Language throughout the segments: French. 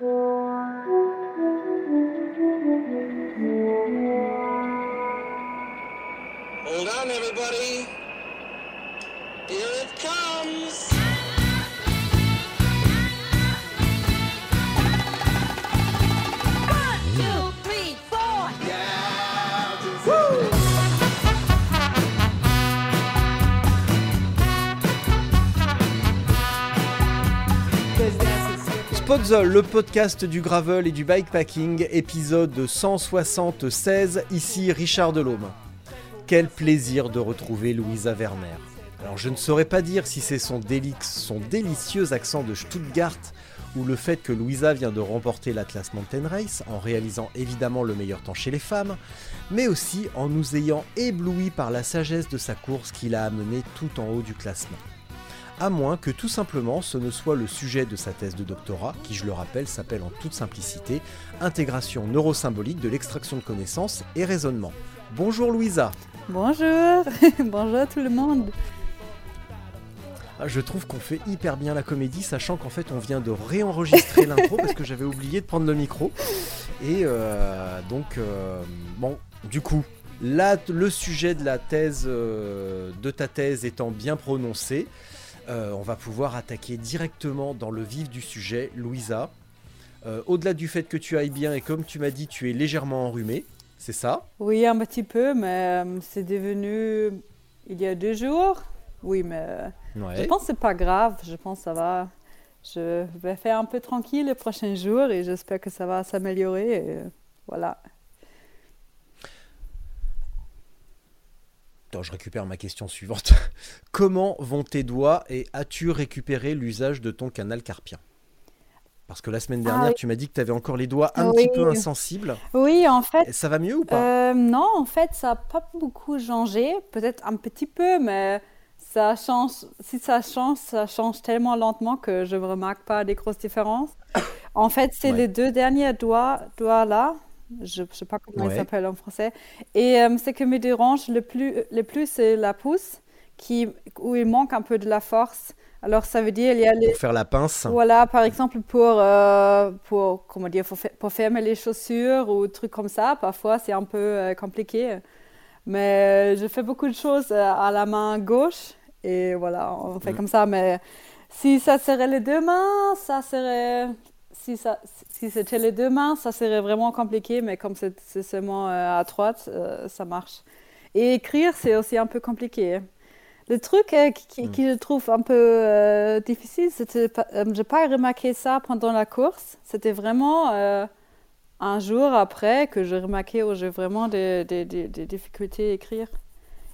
哇 Le podcast du gravel et du bikepacking, épisode 176, ici Richard Delhomme. Quel plaisir de retrouver Louisa Werner. Alors je ne saurais pas dire si c'est son, délicieux accent de Stuttgart ou le fait que Louisa vient de remporter l'Atlas Mountain Race en réalisant évidemment le meilleur temps chez les femmes, mais aussi en nous ayant éblouis par la sagesse de sa course qui l'a amené tout en haut du classement à moins que tout simplement ce ne soit le sujet de sa thèse de doctorat, qui je le rappelle s'appelle en toute simplicité Intégration neurosymbolique de l'extraction de connaissances et raisonnement. Bonjour Louisa Bonjour, bonjour à tout le monde. Ah, Je trouve qu'on fait hyper bien la comédie, sachant qu'en fait on vient de réenregistrer l'intro parce que j'avais oublié de prendre le micro. Et euh, donc, euh, bon, du coup, là, le sujet de la thèse, euh, de ta thèse étant bien prononcé, euh, on va pouvoir attaquer directement dans le vif du sujet. Louisa, euh, au-delà du fait que tu ailles bien et comme tu m'as dit, tu es légèrement enrhumée, c'est ça? Oui, un petit peu, mais euh, c'est devenu il y a deux jours. Oui, mais je pense que c'est pas grave. Je pense que ça va. Je vais faire un peu tranquille les prochains jours et j'espère que ça va s'améliorer. Voilà. Attends, je récupère ma question suivante. Comment vont tes doigts et as-tu récupéré l'usage de ton canal carpien? Parce que la semaine Ah dernière, oui. tu m'as dit que tu avais encore les doigts un Oui. petit peu insensibles. Oui, en fait. Ça va mieux ou pas? Euh, non, en fait, ça n'a pas beaucoup changé. Peut-être un petit peu, mais ça change. Si ça change, ça change tellement lentement que je ne remarque pas des grosses différences. En fait, c'est Ouais. les deux derniers doigts, doigts là. Je ne sais pas comment Ouais. ils s'appellent en français. Et euh, ce qui me dérange le plus, le plus c'est la pouce, qui, où il manque un peu de la force. Alors, ça veut dire il y a les, Pour faire la pince voilà, par exemple, pour, euh, pour, comment dire, pour, fermer les chaussures ou trucs comme ça, parfois c'est un peu euh, compliqué. Mais je fais beaucoup de choses euh, à la main gauche et voilà, on fait comme ça. Mais si ça serait les deux mains, ça serait. Si, ça, si c'était les deux mains, ça serait vraiment compliqué, mais comme c'est seulement euh, à droite, euh, ça marche. Et écrire, c'est aussi un peu compliqué. Le truc euh, qui, qui- qui je trouve un peu euh, difficile, c'était euh, j'ai pas remarqué ça pendant la course. C'était vraiment un jour après que j'ai remarqué où j'ai vraiment des, des- des- des difficultés à écrire.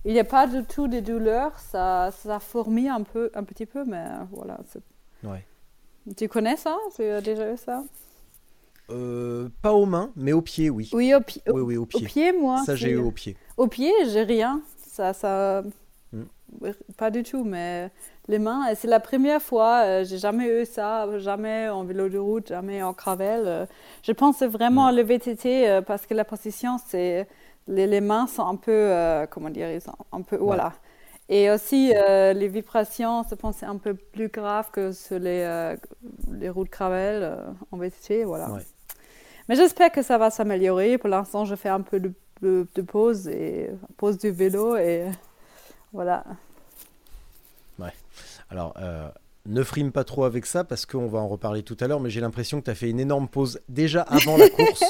Il n'y a pas du tout de douleur, ça, ça fourmille un peu, un petit peu, mais voilà. Ouais. Tu connais ça? Tu as déjà eu ça? Euh, Pas aux mains, mais aux pieds, oui. Oui, au, pi- Oui, oui, au au pied. pied, moi. Ça, j'ai eu au pied. Au pied, j'ai rien. Ça, ça... Mm. Pas du tout, mais les mains, c'est la première fois, euh, j'ai jamais eu ça, jamais en vélo de route, jamais en gravel. euh. je pense vraiment Mm. le VTT parce que la position, c'est les, les mains sont un peu, comment dire, ils sont un peu, voilà. Et aussi euh, les vibrations, je pense, c'est un peu plus grave que sur les, euh, les routes gravel euh, en VTT, voilà. Ouais. Mais j'espère que ça va s'améliorer. Pour l'instant, je fais un peu de, de, de pause et pause du vélo et voilà. Alors, euh, ne frime pas trop avec ça parce qu'on va en reparler tout à l'heure, mais j'ai l'impression que tu as fait une énorme pause déjà avant la course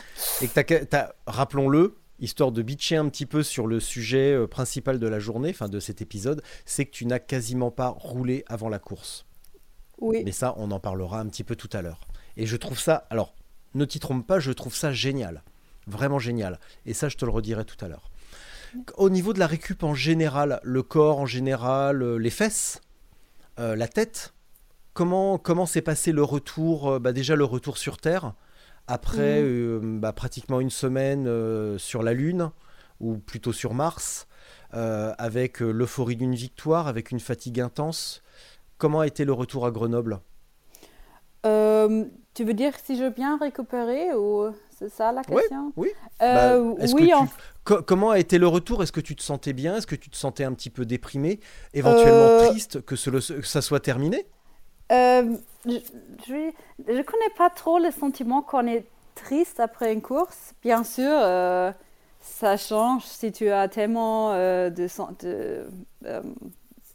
et que tu as, rappelons-le, histoire de bitcher un petit peu sur le sujet euh, principal de la journée, enfin de cet épisode, c'est que tu n'as quasiment pas roulé avant la course. Oui. Mais ça, on en parlera un petit peu tout à l'heure. Et je trouve ça, alors, ne t'y trompe pas, je trouve ça génial. Vraiment génial. Et ça, je te le redirai tout à l'heure. Au niveau de la récup en général, le corps en général, euh, les fesses, euh, la tête, comment comment s'est passé le retour bah, Déjà le retour sur Terre après Mhm. euh, bah, pratiquement une semaine euh, sur la Lune ou plutôt sur Mars, euh, avec l'euphorie d'une victoire, avec une fatigue intense. Comment a été le retour à Grenoble? Euh, tu veux dire si je bien récupéré ou c'est ça la question? oui. Euh, Bah, oui, en Co- comment a été le retour? Est-ce que tu te sentais bien? Est-ce que tu te sentais un petit peu déprimé? Éventuellement Euh, triste que, ce- que ça soit terminé? Euh, je, je connais pas trop le sentiment quand on est triste après une course. Bien sûr, euh, ça change si tu as tellement euh, de, sen- de, euh,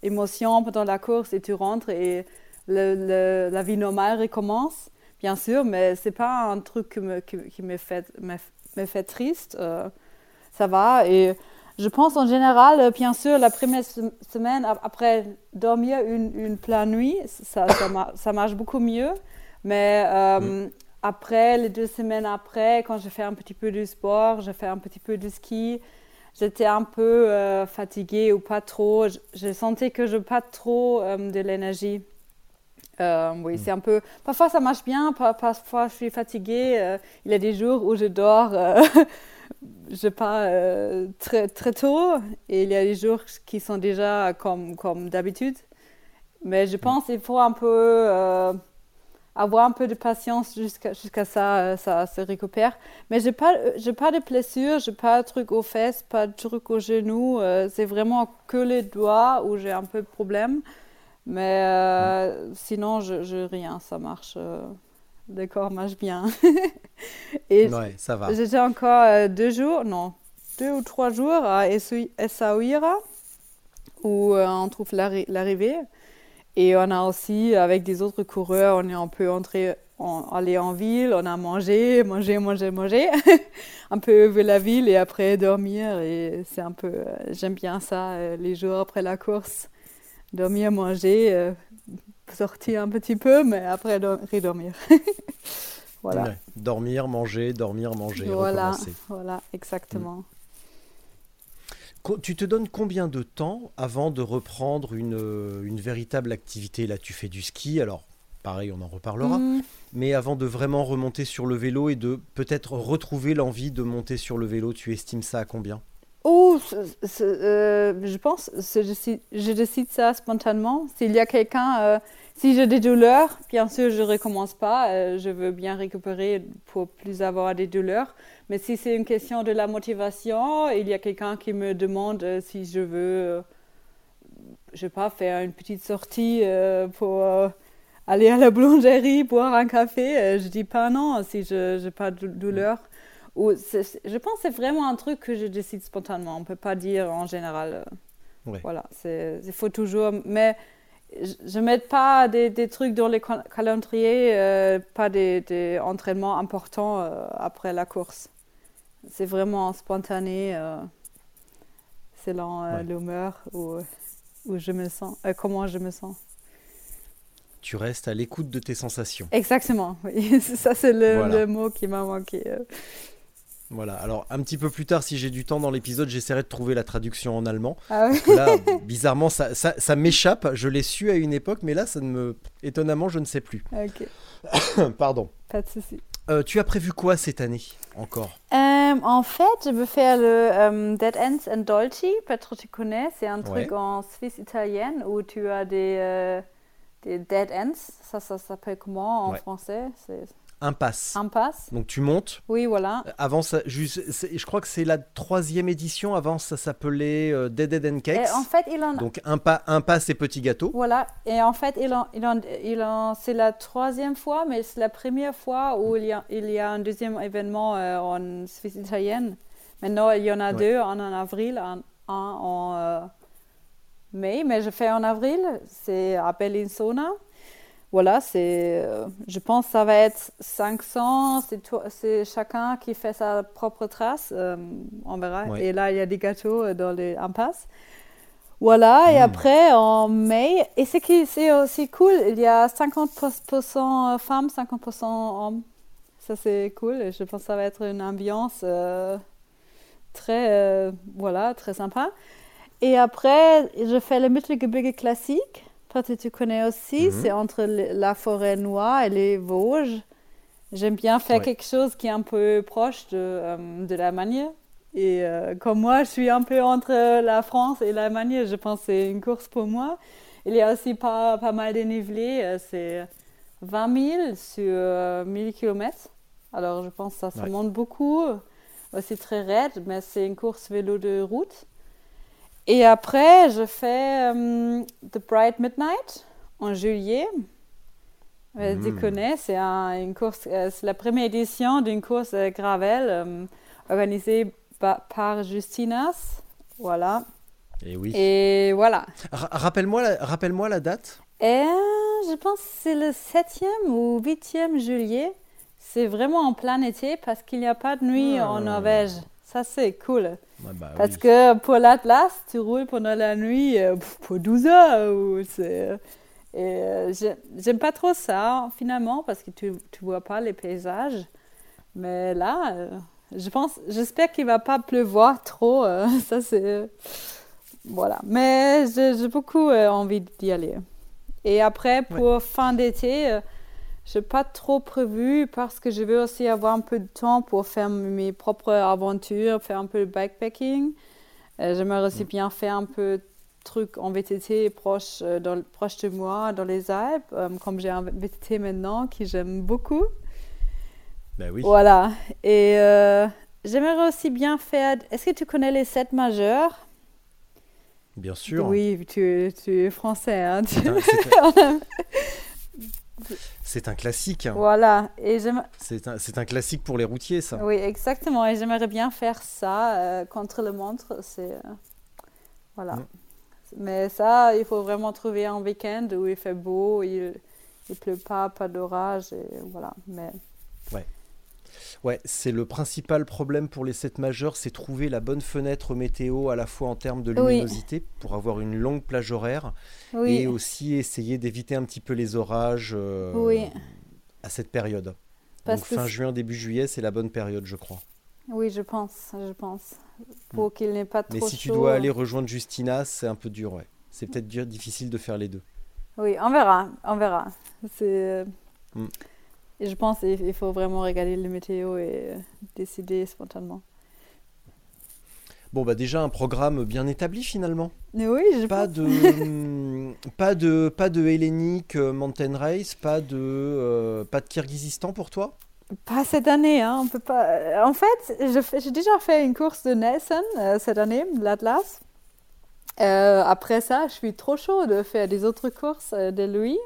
émotions pendant la course et tu rentres et la vie normale recommence. Bien sûr, mais c'est pas un truc qui me, fait, me, fait triste. ça va et je pense en général, euh, bien sûr, la première se- semaine ap- après dormir une, une pleine nuit, ça, ça, ma- ça marche beaucoup mieux. Mais euh, après, les deux semaines après, quand je fais un petit peu du sport, je fais un petit peu de ski, j'étais un peu euh, fatiguée ou pas trop. Je, je sentais que je n'ai pas trop euh, de l'énergie. Euh, oui, c'est un peu. Parfois ça marche bien, par- parfois je suis fatiguée. il y a des jours où je dors, je pas, euh, très, très tôt, et il y a des jours qui sont déjà comme, comme d'habitude. Mais je pense qu'il faut un peu euh, avoir un peu de patience jusqu'à jusqu'à ça, ça se récupère. Mais j'ai pas, j'ai pas de blessure, j'ai pas de truc aux fesses, pas de truc aux genoux. euh, c'est vraiment que les doigts où j'ai un peu de problème. Mais sinon, je, je rien, ça marche. Le corps marche bien. Et Ouais, ça va. J'étais encore euh, deux jours, non, deux ou trois jours à Essaou- Essaouira, où euh, on trouve l'arri- l'arrivée. Et on a aussi, avec des autres coureurs, on est un peu entré, en, allé en ville, on a mangé, mangé, mangé, mangé, un peu vu la ville et après dormir. Et c'est un peu, euh, j'aime bien ça, les jours après la course. Dormir, manger, sortir un petit peu, mais après do- redormir. voilà. Ouais. Dormir, manger, dormir, manger, Voilà, recommencer. voilà, exactement. Co- Tu te donnes combien de temps avant de reprendre une, euh, une véritable activité? Là, tu fais du ski, alors pareil, on en reparlera. Mm, Mais avant de vraiment remonter sur le vélo et de peut-être retrouver l'envie de monter sur le vélo, tu estimes ça à combien? Oh, je pense, je, décide- ça spontanément. S'il y a quelqu'un, euh, si j'ai des douleurs, bien sûr, je recommence pas. euh, je veux bien récupérer pour plus avoir des douleurs. Mais si c'est une question de la motivation, il y a quelqu'un qui me demande si je veux, je sais pas, faire une petite sortie pour aller à la boulangerie, boire un café, je dis pas non si je n'ai pas de douleur. Ou je pense que c'est vraiment un truc que je décide spontanément. On ne peut pas dire en général. euh, Ouais. Voilà, c'est- il faut toujours. Mais je ne mets pas des, des trucs dans les cal- calendriers, euh, pas des, des entraînements importants euh, après la course. C'est vraiment spontané, selon Ouais. l'humeur où, où je me sens, comment je me sens. Tu restes à l'écoute de tes sensations. Exactement, oui. ça c'est le, Voilà. le mot qui m'a manqué. Voilà, alors un petit peu plus tard, si j'ai du temps dans l'épisode, j'essaierai de trouver la traduction en allemand. Ah oui. Parce que Là, bizarrement, ça, ça, ça m'échappe. Je l'ai su à une époque, mais là, ça ne me... étonnamment, je ne sais plus. Ok, Pardon. pas de souci. Euh, tu as prévu quoi cette année encore? Euh, en fait, je veux faire le euh, Dead Ends and Dolce. Peut-être tu connais, c'est un truc Ouais. en Suisse italienne où tu as des, euh, des Dead Ends. Ça, ça s'appelle comment en Ouais. français? C'est Impasse. impasse. Donc tu montes. Oui, voilà. Avant, ça, juste- je crois que c'est la troisième édition. Avant, ça s'appelait euh, Dead Dead and Et Cakes. en fait, il en, Donc impa- impasse et petits gâteaux. Voilà, et en fait, il en, il en, il en- c'est la troisième fois, mais c'est la première fois où il y a, il y a un deuxième événement euh, en Suisse italienne. Maintenant, il y en a Ouais. deux, un en avril, un, un en euh, mai, mais je fais en avril, c'est à Bellinzona. Voilà, c'est, euh, je pense que ça va être 500, c'est, c'est chacun qui fait sa propre trace, euh, on verra. Ouais. Et là, il y a des gâteaux euh, dans les impasses. Voilà, et après, en mai, et ce qui c'est aussi cool, il y a 50% femmes, 50% hommes. Ça, c'est cool. et Je pense que ça va être une ambiance euh, très, euh, voilà, très sympa. Et après, je fais le Mittelgebirge classique tu connais aussi, Mhm. c'est entre la forêt noire et les Vosges. J'aime bien faire Ouais. quelque chose qui est un peu proche de, euh, de l'Allemagne. Et euh, comme moi, je suis un peu entre la France et l'Allemagne, je pense que c'est une course pour moi. Il y a aussi pas, pas mal dénivelé, euh, c'est 20 000 sur euh, 1000 km. Alors je pense que ça se Ouais. monte beaucoup, aussi très raide, mais c'est une course vélo de route. Et après, je fais euh, The Bright Midnight en juillet. Euh, Tu Mm. connais, c'est un- une course, euh, c'est la première édition d'une course euh, gravel euh, organisée pa- par Justinas. Voilà. Et oui. Et voilà. Ra- Rappelle-moi la, rappelle-moi la date. Et je pense que c'est le 7e ou 8e juillet. C'est vraiment en plein été parce qu'il n'y a pas de nuit Ah. en Norvège. Ça, c'est cool. Bah Parce oui. que pour l'Atlas, tu roules pendant la nuit euh, pour 12 heures. ou euh, j'ai- j'aime pas trop ça finalement parce que tu ne vois pas les paysages. Mais là, euh, je pense, j'espère qu'il va pas pleuvoir trop. euh, ça c'est voilà. Mais j'ai beaucoup euh, envie d'y aller. Et après pour fin d'été, euh, je n'ai pas trop prévu parce que je veux aussi avoir un peu de temps pour faire mes propres aventures, faire un peu de backpacking. Euh, J'aimerais aussi bien faire un peu de trucs en VTT proche, euh, dans, proche de moi, dans les Alpes, euh, comme j'ai un VTT maintenant qui j'aime beaucoup. Bah oui. Voilà. Et j'aimerais aussi bien faire. Est-ce que tu connais les sept majeurs? Bien sûr. Oui, tu, tu es français. Hein, tu- C'est un- c'est un- classique. voilà. Et. C'est un, un classique pour les routiers, ça. Oui, exactement. Et j'aimerais bien faire ça euh, contre le montre. C'est euh, voilà. Mm. Mais ça, il faut vraiment trouver un week-end où il fait beau, il il pleut pas, pas d'orage et voilà. Mais Ouais, c'est le principal problème pour les 7 majeurs, c'est trouver la bonne fenêtre météo à la fois en termes de Oui. luminosité pour avoir une longue plage horaire oui, et aussi essayer d'éviter un petit peu les orages euh, Oui. à cette période. Parce Donc que fin juin, début juillet, c'est la bonne période, je crois. oui, je pense, je pense, pour qu'il n'ait pas Mm. Mais trop si tu chaud. dois aller rejoindre Justina, c'est un peu dur, ouais. C'est peut-être difficile de faire les deux. Oui, on verra, on verra. C'est. euh, Mm. Et je pense qu'il il faut vraiment regarder le météo et euh, décider spontanément. Bon, bah déjà un programme bien établi finalement. Mais oui, je Pas pense. de, pas de, pas de Hellenic euh, Mountain Race, pas de, euh, pas de Kirghizistan pour toi? Pas cette année, hein, on peut pas. euh, En fait, j'ai déjà fait une course de Nelson euh, cette année, l'Atlas. Euh, après ça, je suis trop chaud de faire des autres courses de lui.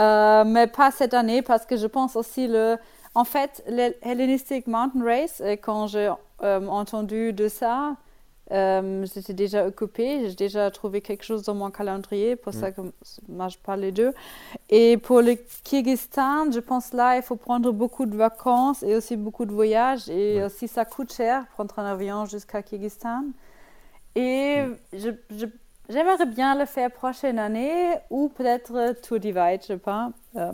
Euh, mais pas cette année parce que je pense aussi le. En fait, le Hellenistic Mountain Race, euh, quand j'ai euh, entendu de ça, euh, j'étais déjà occupée. J'ai déjà trouvé quelque chose dans mon calendrier, pour ça que je pas les deux. Et pour le Kyrgyzstan, je pense là, il faut prendre beaucoup de vacances et aussi beaucoup de voyages. Et aussi, ça coûte cher, prendre un avion jusqu'à Kyrgyzstan. Et je, je- j'aimerais bien le faire prochaine année ou peut-être Tour Divide, je sais pas. Euh,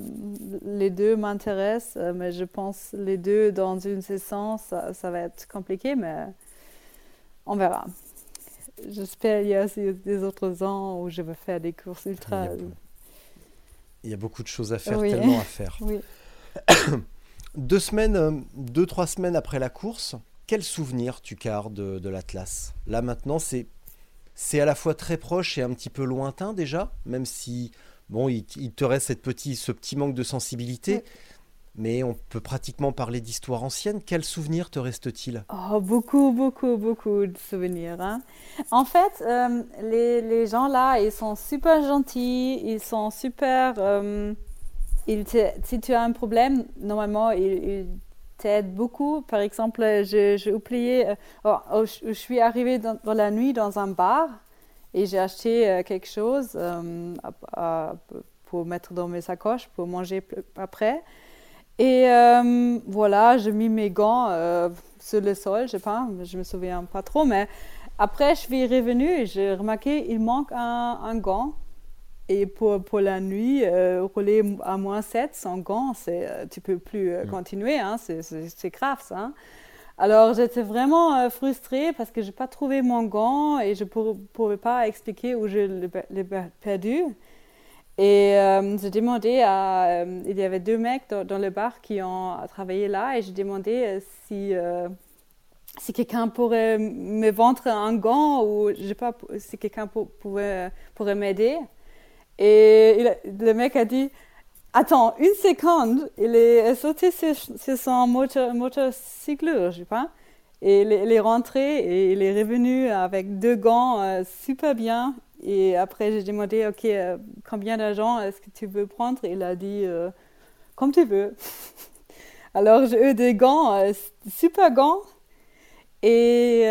les deux m'intéressent, euh, mais je pense les deux dans une saison, ça, ça va être compliqué, mais on verra. J'espère qu'il y a aussi des autres ans où je vais faire des courses ultra. Il y a- Il y a beaucoup de choses à faire, Oui. tellement à faire. Oui. Deux semaines, euh, deux, trois semaines après la course, quel souvenir tu gardes de, de l'Atlas? Là maintenant, c'est c'est à la fois très proche et un petit peu lointain déjà, même si bon, il, il te reste cette petit, ce petit manque de sensibilité. Mais on peut pratiquement parler d'histoire ancienne. Quel souvenir te reste-t-il? Oh, beaucoup, beaucoup, beaucoup de souvenirs. hein. En fait, euh, les, les gens là, ils sont super gentils, ils sont super. euh, ils te- si tu as un problème, normalement, ils, ils t'aident beaucoup. Par exemple, j'ai oublié. euh, oh, oh, je, suis arrivée dans, la nuit dans un bar et j'ai acheté euh, quelque chose euh, pour mettre dans mes sacoches pour manger après. Et voilà, j'ai mis mes gants sur le sol, je sais pas, je me souviens pas trop, mais après je suis revenue et j'ai remarqué il manque un gant. Et pour, pour la nuit, euh, rouler à moins 7 sans gants, c'est, euh, tu peux plus euh, continuer, hein, c'est, grave ça. hein. Alors j'étais vraiment euh, frustrée parce que je n'ai pas trouvé mon gant et je ne pouvais pas expliquer où je l'ai perdu. Et j'ai demandé à. il y avait deux mecs dans, dans le bar qui ont travaillé là et j'ai demandé si, si quelqu'un pourrait me vendre un gant ou je sais pas, si quelqu'un pour- pouvait, pourrait m'aider. Et le mec a dit Attends, une seconde. Il est sauté sur, sur son moto, motocycle, je sais pas. Et il est, rentré et il est revenu avec deux gants euh, super bien. Et après, j'ai demandé, OK, euh, combien d'argent est-ce que tu veux prendre? Il a dit, euh, comme tu veux. Alors, j'ai eu des gants, super gants. Et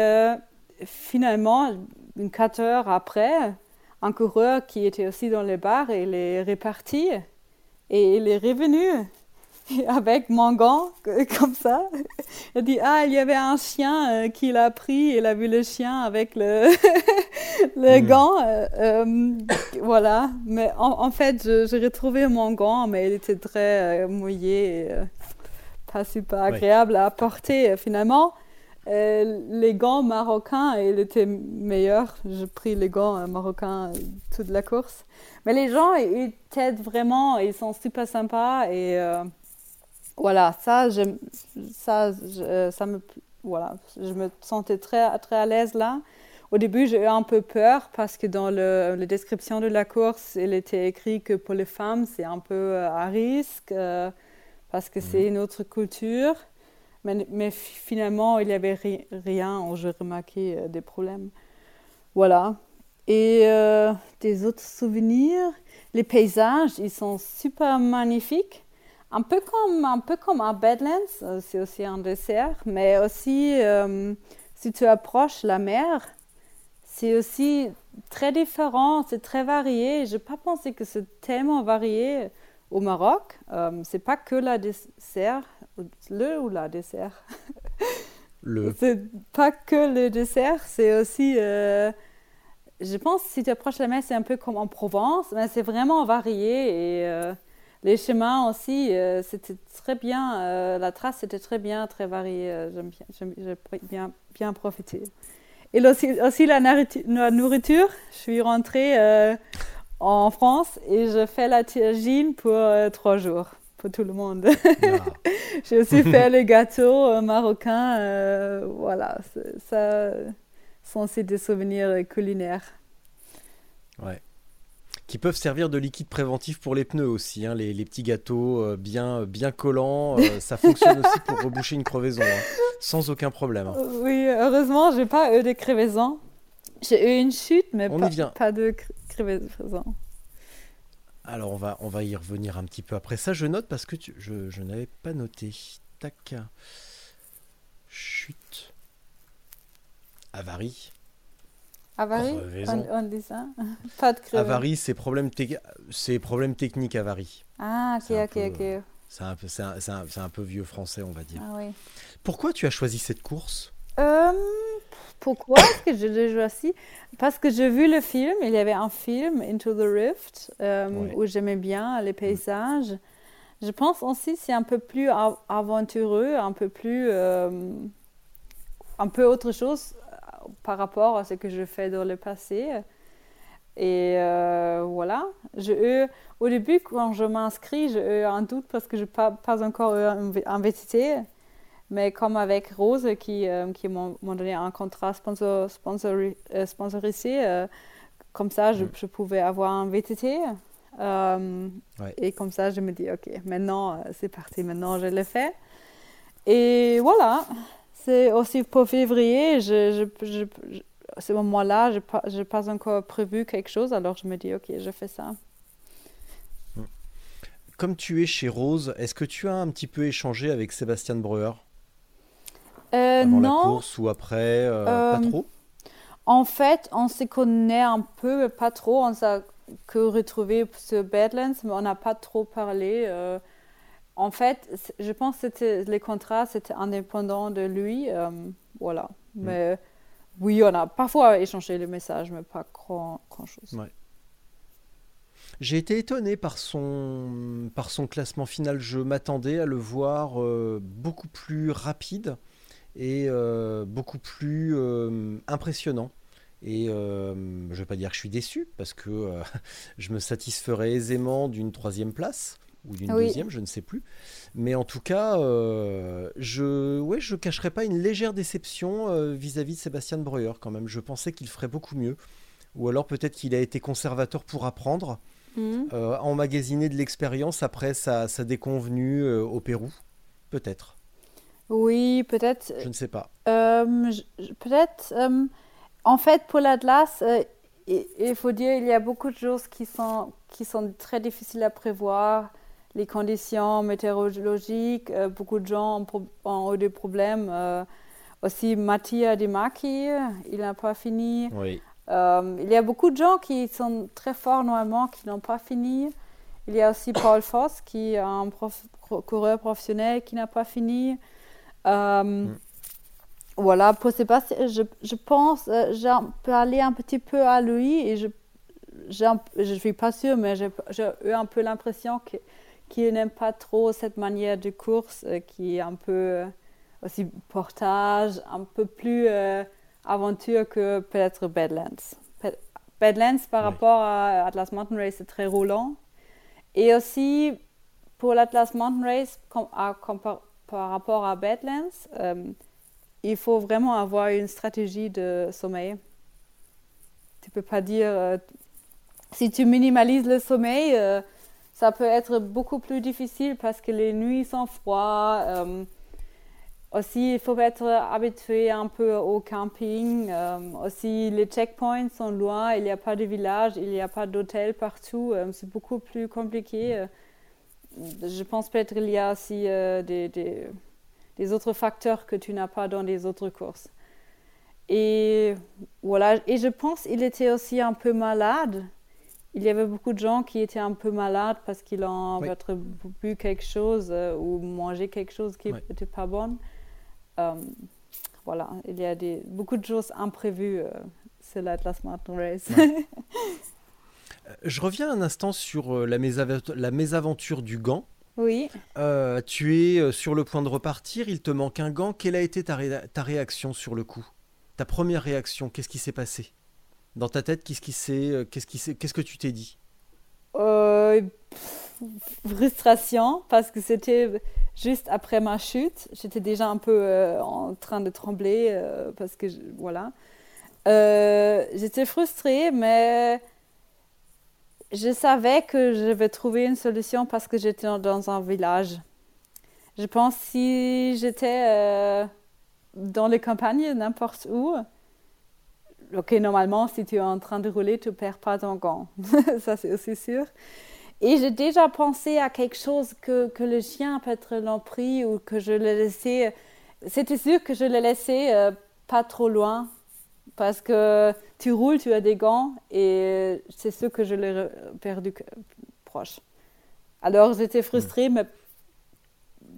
finalement, une quatre heures après, un coureur qui était aussi dans le bar, il est reparti. Et il est revenu avec mon gant, comme ça. Il a dit, ah, il y avait un chien euh, qui l'a pris, il a vu le chien avec le, le gant. euh, euh, voilà. Mais en, en fait, j'ai retrouvé mon gant, mais il était très euh, mouillé et euh, pas super agréable à porter. Finalement, Euh, les gants marocains, il était meilleur. J'ai pris les gants euh, marocains euh, toute la course. Mais les gens, ils t'aident vraiment, ils sont super sympas et euh, voilà, ça, j'aime- ça, je- ça me, voilà, je me sentais très, très à l'aise là. Au début, j'ai eu un peu peur parce que dans le, la description de la course, il était écrit que pour les femmes, c'est un peu à risque euh, parce que c'est une autre culture. Mais, finalement, il n'y avait ri- rien. J'ai remarqué euh, des problèmes. Voilà. Et euh, des autres souvenirs, les paysages, ils sont super magnifiques. Un peu comme, un peu comme à Badlands, euh, c'est aussi un dessert, mais aussi si tu approches la mer, c'est aussi très différent, c'est très varié. Je n'ai pas pensé que c'est tellement varié au Maroc. Euh, c'est pas que la dessert, le ou la dessert? Le... C'est pas que le dessert, c'est aussi. euh, je pense que si tu approches la mer, c'est un peu comme en Provence, mais c'est vraiment varié et euh, les chemins aussi, euh, c'était très bien. la trace était très bien, très variée. J'aime bien, bien, bien profité. Et aussi, aussi la, nourritu- la nourriture. Je suis rentrée en France et je fais la tagine pour trois jours, pour tout le monde. Ah. J'ai aussi fait les gâteaux euh, marocains. euh, voilà, c'est- ça sont aussi des souvenirs euh, culinaires. Ouais. Qui peuvent servir de liquide préventif pour les pneus aussi, hein, les, les petits gâteaux bien, bien collants. euh, ça fonctionne aussi pour reboucher une crevaison, hein, sans aucun problème. hein. Oui, heureusement, j'ai pas eu de crevaisons. J'ai eu une chute, mais pas, de cre- crevaisons. Alors on va, on va y revenir un petit peu après ça. Je note parce que tu- je, je n'avais pas noté. Tac. Chute. Avarie. Avarie on, on dit ça Pas de crevaison. Avarie, c'est problème, tec- c'est problème technique avarie. Ah, ok, ok, peu, ok. C'est un, peu- c'est un- c'est un- c'est un peu vieux français, on va dire. Ah oui. Pourquoi tu as choisi cette course? Euh, pourquoi est-ce que je l'ai choisi? Parce que j'ai vu le film, il y avait un film, Into the Rift, euh, Ouais. où j'aimais bien les paysages. Je pense aussi que c'est un peu plus av- aventureux, un peu plus... euh, un peu autre chose par rapport à ce que je fais dans le passé. Et euh, voilà. Au début, quand je m'inscris, j'ai eu un doute parce que je n'ai pas, pas encore VTT. Mais comme avec Rose, qui, euh, qui m'ont donné un contrat sponsor, sponsori- euh, sponsorisé, euh, comme ça, je, Mm. je pouvais avoir un VTT. Ouais. Et comme ça, je me dis, OK, maintenant, euh, c'est parti, maintenant, je le fais. Et voilà, c'est aussi pour février, je, ce moment-là, je n'ai pas, encore prévu quelque chose, alors je me dis, OK, je fais ça. Comme tu es chez Rose, est-ce que tu as un petit peu échangé avec Sébastien Breuer? Euh, avant la non, course ou après euh, Pas Euh, trop En fait, on se connaît un peu, mais pas trop. On s'est que retrouvé sur Badlands, mais on n'a pas trop parlé. euh. en fait, je pense que les contrats, c'était indépendant de lui. euh, voilà. Mais oui, on a parfois échangé les messages, mais pas grand, grand chose. Ouais. J'ai été étonné par son, par son classement final. Je m'attendais à le voir euh, beaucoup plus rapide et euh, beaucoup plus euh, impressionnant. Et euh, je ne vais pas dire que je suis déçu, parce que euh, je me satisferais aisément d'une troisième place, ou d'une Oui. deuxième, je ne sais plus. Mais en tout cas, euh, je ne je cacherai pas une légère déception vis-à-vis de Sébastien Breuer quand même. Je pensais qu'il ferait beaucoup mieux. Ou alors peut-être qu'il a été conservateur pour apprendre, euh, emmagasiner de l'expérience après sa, sa déconvenue au Pérou. Peut-être, Oui, peut-être. je ne sais pas. Euh, peut-être. euh, en fait, pour l'Atlas, euh, il, faut dire il y a beaucoup de choses qui sont, qui sont très difficiles à prévoir. Les conditions météorologiques, beaucoup de gens ont, ont eu des problèmes. aussi, Mattia Di il n'a pas fini. Oui. Il y a beaucoup de gens qui sont très forts normalement, qui n'ont pas fini. Il y a aussi Paul Foss, qui est un prof- coureur professionnel qui n'a pas fini. Euh, Voilà, pour Sébastien, je, je pense, euh, j'ai aller un petit peu à lui et je un- je suis pas sûre, mais j'ai eu un peu l'impression qu'il n'aime pas trop cette manière de course euh, qui est un peu euh, aussi portage, un peu plus euh, aventure que peut-être Badlands. Badlands par rapport à Atlas Mountain Race, c'est très roulant. Et aussi, pour l'Atlas Mountain Race, com- à- compar- par rapport à Badlands, euh, il faut vraiment avoir une stratégie de sommeil. Tu peux pas dire, euh, si tu minimalises le sommeil, euh, ça peut être beaucoup plus difficile parce que les nuits sont froides. aussi, il faut être habitué un peu au camping. aussi, les checkpoints sont loin, il n'y a pas de village, il n'y a pas d'hôtel partout. c'est beaucoup plus compliqué. Je pense peut-être qu'il y a aussi euh, des, des- des autres facteurs que tu n'as pas dans les autres courses. Et voilà, et je pense qu'il était aussi un peu malade. Il y avait beaucoup de gens qui étaient un peu malades parce qu'ils ont Oui. peut-être bu quelque chose euh, ou mangé quelque chose qui n'était pas bon. Euh, voilà, il y a des, beaucoup de choses imprévues euh, sur l'Atlas Mountain Race. Je reviens un instant sur euh, la, mésavent- la mésaventure du gant. oui. Euh, tu es euh, sur le point de repartir, il te manque un gant. Quelle a été ta, ré- ta réaction sur le coup? Ta première réaction, qu'est-ce qui s'est passé? Dans ta tête, qu'est-ce qui s'est, euh, qu'est-ce qui qu'est-ce que tu t'es dit? Euh, pff, frustration parce que c'était juste après ma chute. J'étais déjà un peu euh, en train de trembler euh, parce que je- voilà. Euh, j'étais frustrée, mais je savais que je vais trouver une solution parce que j'étais dans- un village. Je pense si j'étais euh, dans les campagnes, n'importe où, Ok, normalement, si tu es en train de rouler, tu perds pas ton gant. Ça, c'est aussi sûr. Et j'ai déjà pensé à quelque chose que, que le chien peut-être l'ont pris ou que je l'ai laissé. C'était sûr que je l'ai laissé euh, pas trop loin parce que tu roules, tu as des gants et c'est sûr que je l'ai perdu proche. Alors j'étais frustrée, mais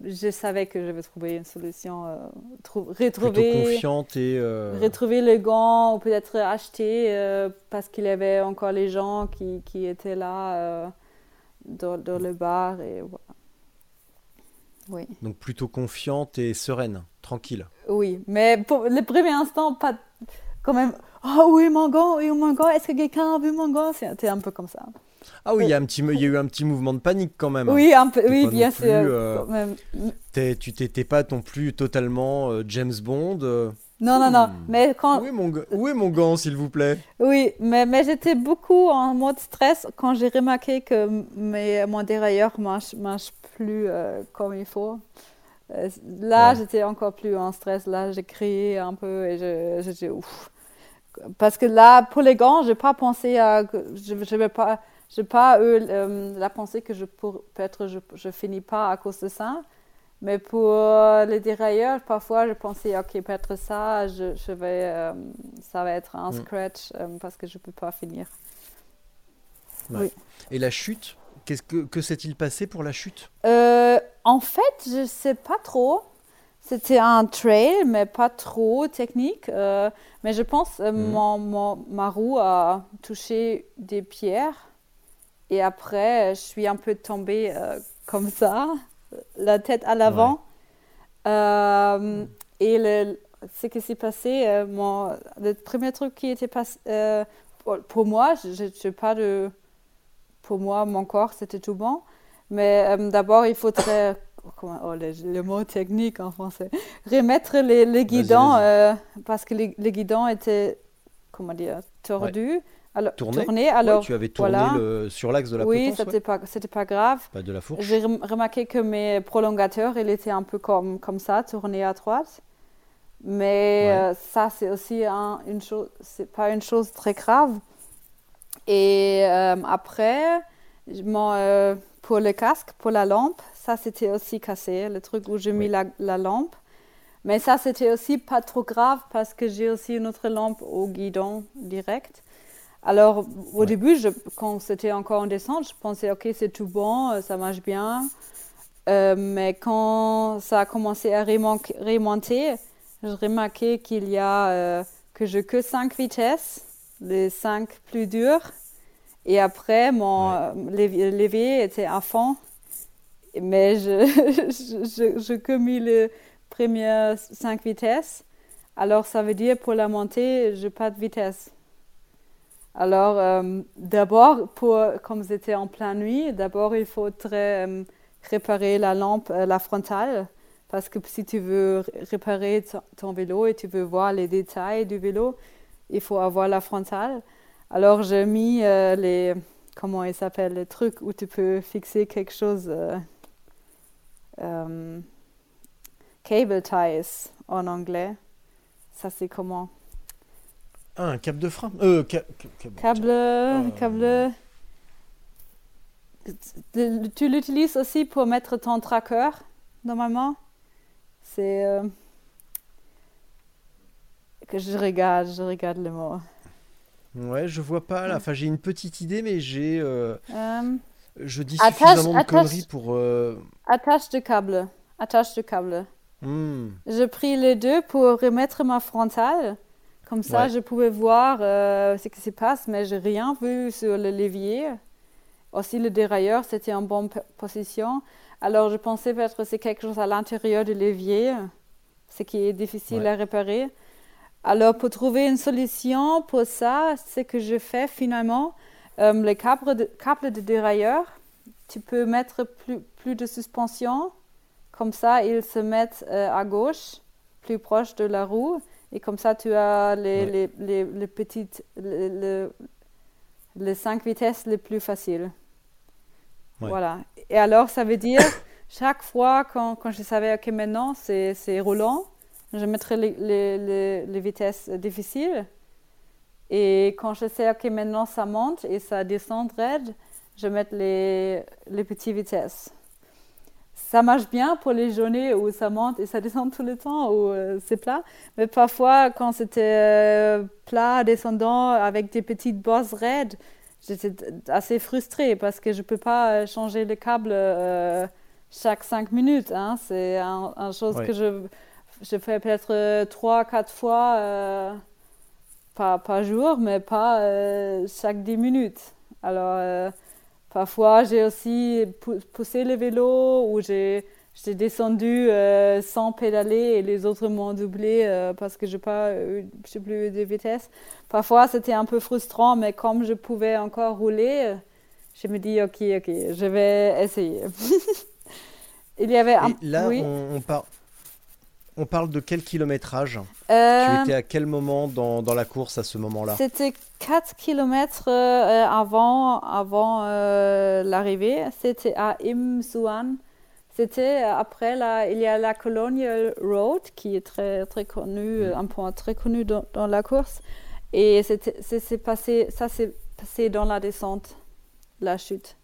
je savais que je vais trouver une solution, euh, trou- retrouver confiante et. euh, retrouver le gant ou peut-être acheter euh, parce qu'il y avait encore les gens qui, qui étaient là euh, dans, dans le bar et voilà. Oui, Donc plutôt confiante et sereine, tranquille. oui, mais pour le premier instant, pas quand même. Oh oui, mon gant, oui, mon gant, est-ce que quelqu'un a vu mon gant C'était un peu comme ça. Ah oui, il y, a un petit, il y a eu un petit mouvement de panique quand même. Oui, un peu, oui, bien sûr. euh, tu t'étais pas non plus totalement euh, James Bond. euh. Non, non, non. Hmm. Mais quand, Où, est mon, où est mon gant, s'il vous plaît? Oui, mais, mais j'étais beaucoup en mode stress quand j'ai remarqué que mes, mon dérailleur marche, marche plus euh, comme il faut. Euh, là, Ouais. j'étais encore plus en stress. Là, j'ai crié un peu et j'étais ouf. Parce que là, pour les gants, je n'ai pas pensé à. que Je n'ai pas, j'ai pas eu euh, la pensée que je peut-être je ne finis pas à cause de ça. Mais pour euh, les dérailleurs, parfois, je pensais, OK, peut-être ça, je, je vais, euh, ça va être un Mm. scratch euh, parce que je ne peux pas finir. Et la chute Qu'est-ce que, que s'est-il passé pour la chute? Euh, en fait, je sais pas trop. C'était un trail, mais pas trop technique. Euh, mais je pense euh, Mhm. mon, mon- ma roue a touché des pierres. Et après, je suis un peu tombée euh, comme ça, la tête à l'avant. Euh, et le, ce qui s'est passé, mon, le premier truc qui était passé, pour, pour moi, je n'ai pas de. Pour moi, mon corps, c'était tout bon. Mais d'abord, il faudrait. Comment- oh, le, le mot technique en français. Remettre les, les guidons, euh, parce que les, les guidons étaient, comment dire, tordus. Alors, Tourné. Ouais, Alors, tu avais tourné voilà. le- sur l'axe de la oui, potence, ouais. c'était pas, c'était pas grave. pas de la fourche. J'ai rem- remarqué que mes prolongateurs, ils étaient un peu comme, comme ça, tournés à droite. Mais Ouais. euh, ça, c'est aussi un- une chose, c'est pas une chose très grave. Et euh, après, euh, pour le casque, pour la lampe, ça c'était aussi cassé, le truc où j'ai mis la, la lampe. Mais ça, c'était aussi pas trop grave parce que j'ai aussi une autre lampe au guidon direct. Alors, au Ouais. début, je, quand c'était encore en descente, je pensais, OK, c'est tout bon, euh, ça marche bien. Euh, mais quand ça a commencé à remonter, j'ai remarqué qu'il y a euh, que j'ai que 5 vitesses, les 5 plus dures. Et après, mon Ouais. euh, levier était à fond. Mais je, je, je, je que mis les premières 5 vitesses. Alors, ça veut dire pour la montée, je n'ai pas de vitesse. Alors, euh, d'abord, comme c'était en pleine nuit, d'abord, il faudrait euh, réparer la lampe, euh, la frontale. Parce que si tu veux ré- réparer ton, ton vélo et tu veux voir les détails du vélo, il faut avoir la frontale. Alors, j'ai mis euh, les, comment il s'appelle, les trucs où tu peux fixer quelque chose, euh, euh, cable ties en anglais. Ça, c'est comment? Ah, un câble de frein? Euh, ca- ca- câble- Câble, câble. Tu- Tu l'utilises aussi pour mettre ton tracker, normalement? C'est. euh, Que je regarde, je regarde le mot. Ouais, je vois pas là. Enfin, j'ai une petite idée, mais j'ai. Je dis Attache- suffisamment de attache- conneries pour. euh, attache de câble. Attache de câble. hmm, J'ai pris les deux pour remettre ma frontale. Comme ça, Ouais. je pouvais voir euh, ce qui se passe, mais j'ai rien vu sur le levier. Aussi, le dérailleur, c'était en bonne position. Alors, je pensais peut-être que c'est quelque chose à l'intérieur du levier, ce qui est difficile Ouais. à réparer. Alors, pour trouver une solution pour ça, ce que je fais finalement, euh, les câbles de, câbles de dérailleur, tu peux mettre plus, plus de suspension. Comme ça, ils se mettent euh, à gauche, plus proche de la roue. Et comme ça, tu as les, Ouais. les, les, les petites, les, cinq vitesses les plus faciles. Ouais. Voilà. Et alors, ça veut dire, chaque fois quand, quand je savais, OK, maintenant, c'est c'est roulant, je les, les vitesses difficiles. Et quand je sais, OK, maintenant, ça monte et ça descend raide, je mets les, les petites vitesses. Ça marche bien pour les journées où ça monte et ça descend tout le temps, où euh, c'est plat. Mais parfois, quand c'était euh, plat, descendant, avec des petites bosses raides, j'étais assez frustrée parce que je ne peux pas euh, changer le câble euh, chaque cinq minutes. Hein. C'est un, un chose Ouais. que je, je fais peut-être trois, quatre fois euh, par, jour, mais pas euh, chaque dix minutes. Alors, euh, parfois, j'ai aussi pou- poussé le vélo ou j'ai descendu euh, sans pédaler et les autres m'ont doublé euh, parce que je n'ai pas eu plus de vitesse. Parfois, c'était un peu frustrant, mais comme je pouvais encore rouler, je me dis, ok, ok, je vais essayer. Il y avait un... Là, oui. on, on par- on parle de quel kilométrage? Euh, Tu étais à quel moment dans, dans la course à ce moment-là? C'était 4 km avant, avant euh, l'arrivée. C'était à Imsuan. C'était euh, après, la, il y a la Colonial Road qui est très, très connue, euh, un point très connu dans, dans la course. Et c'est passé, ça s'est passé dans la descente, la chute.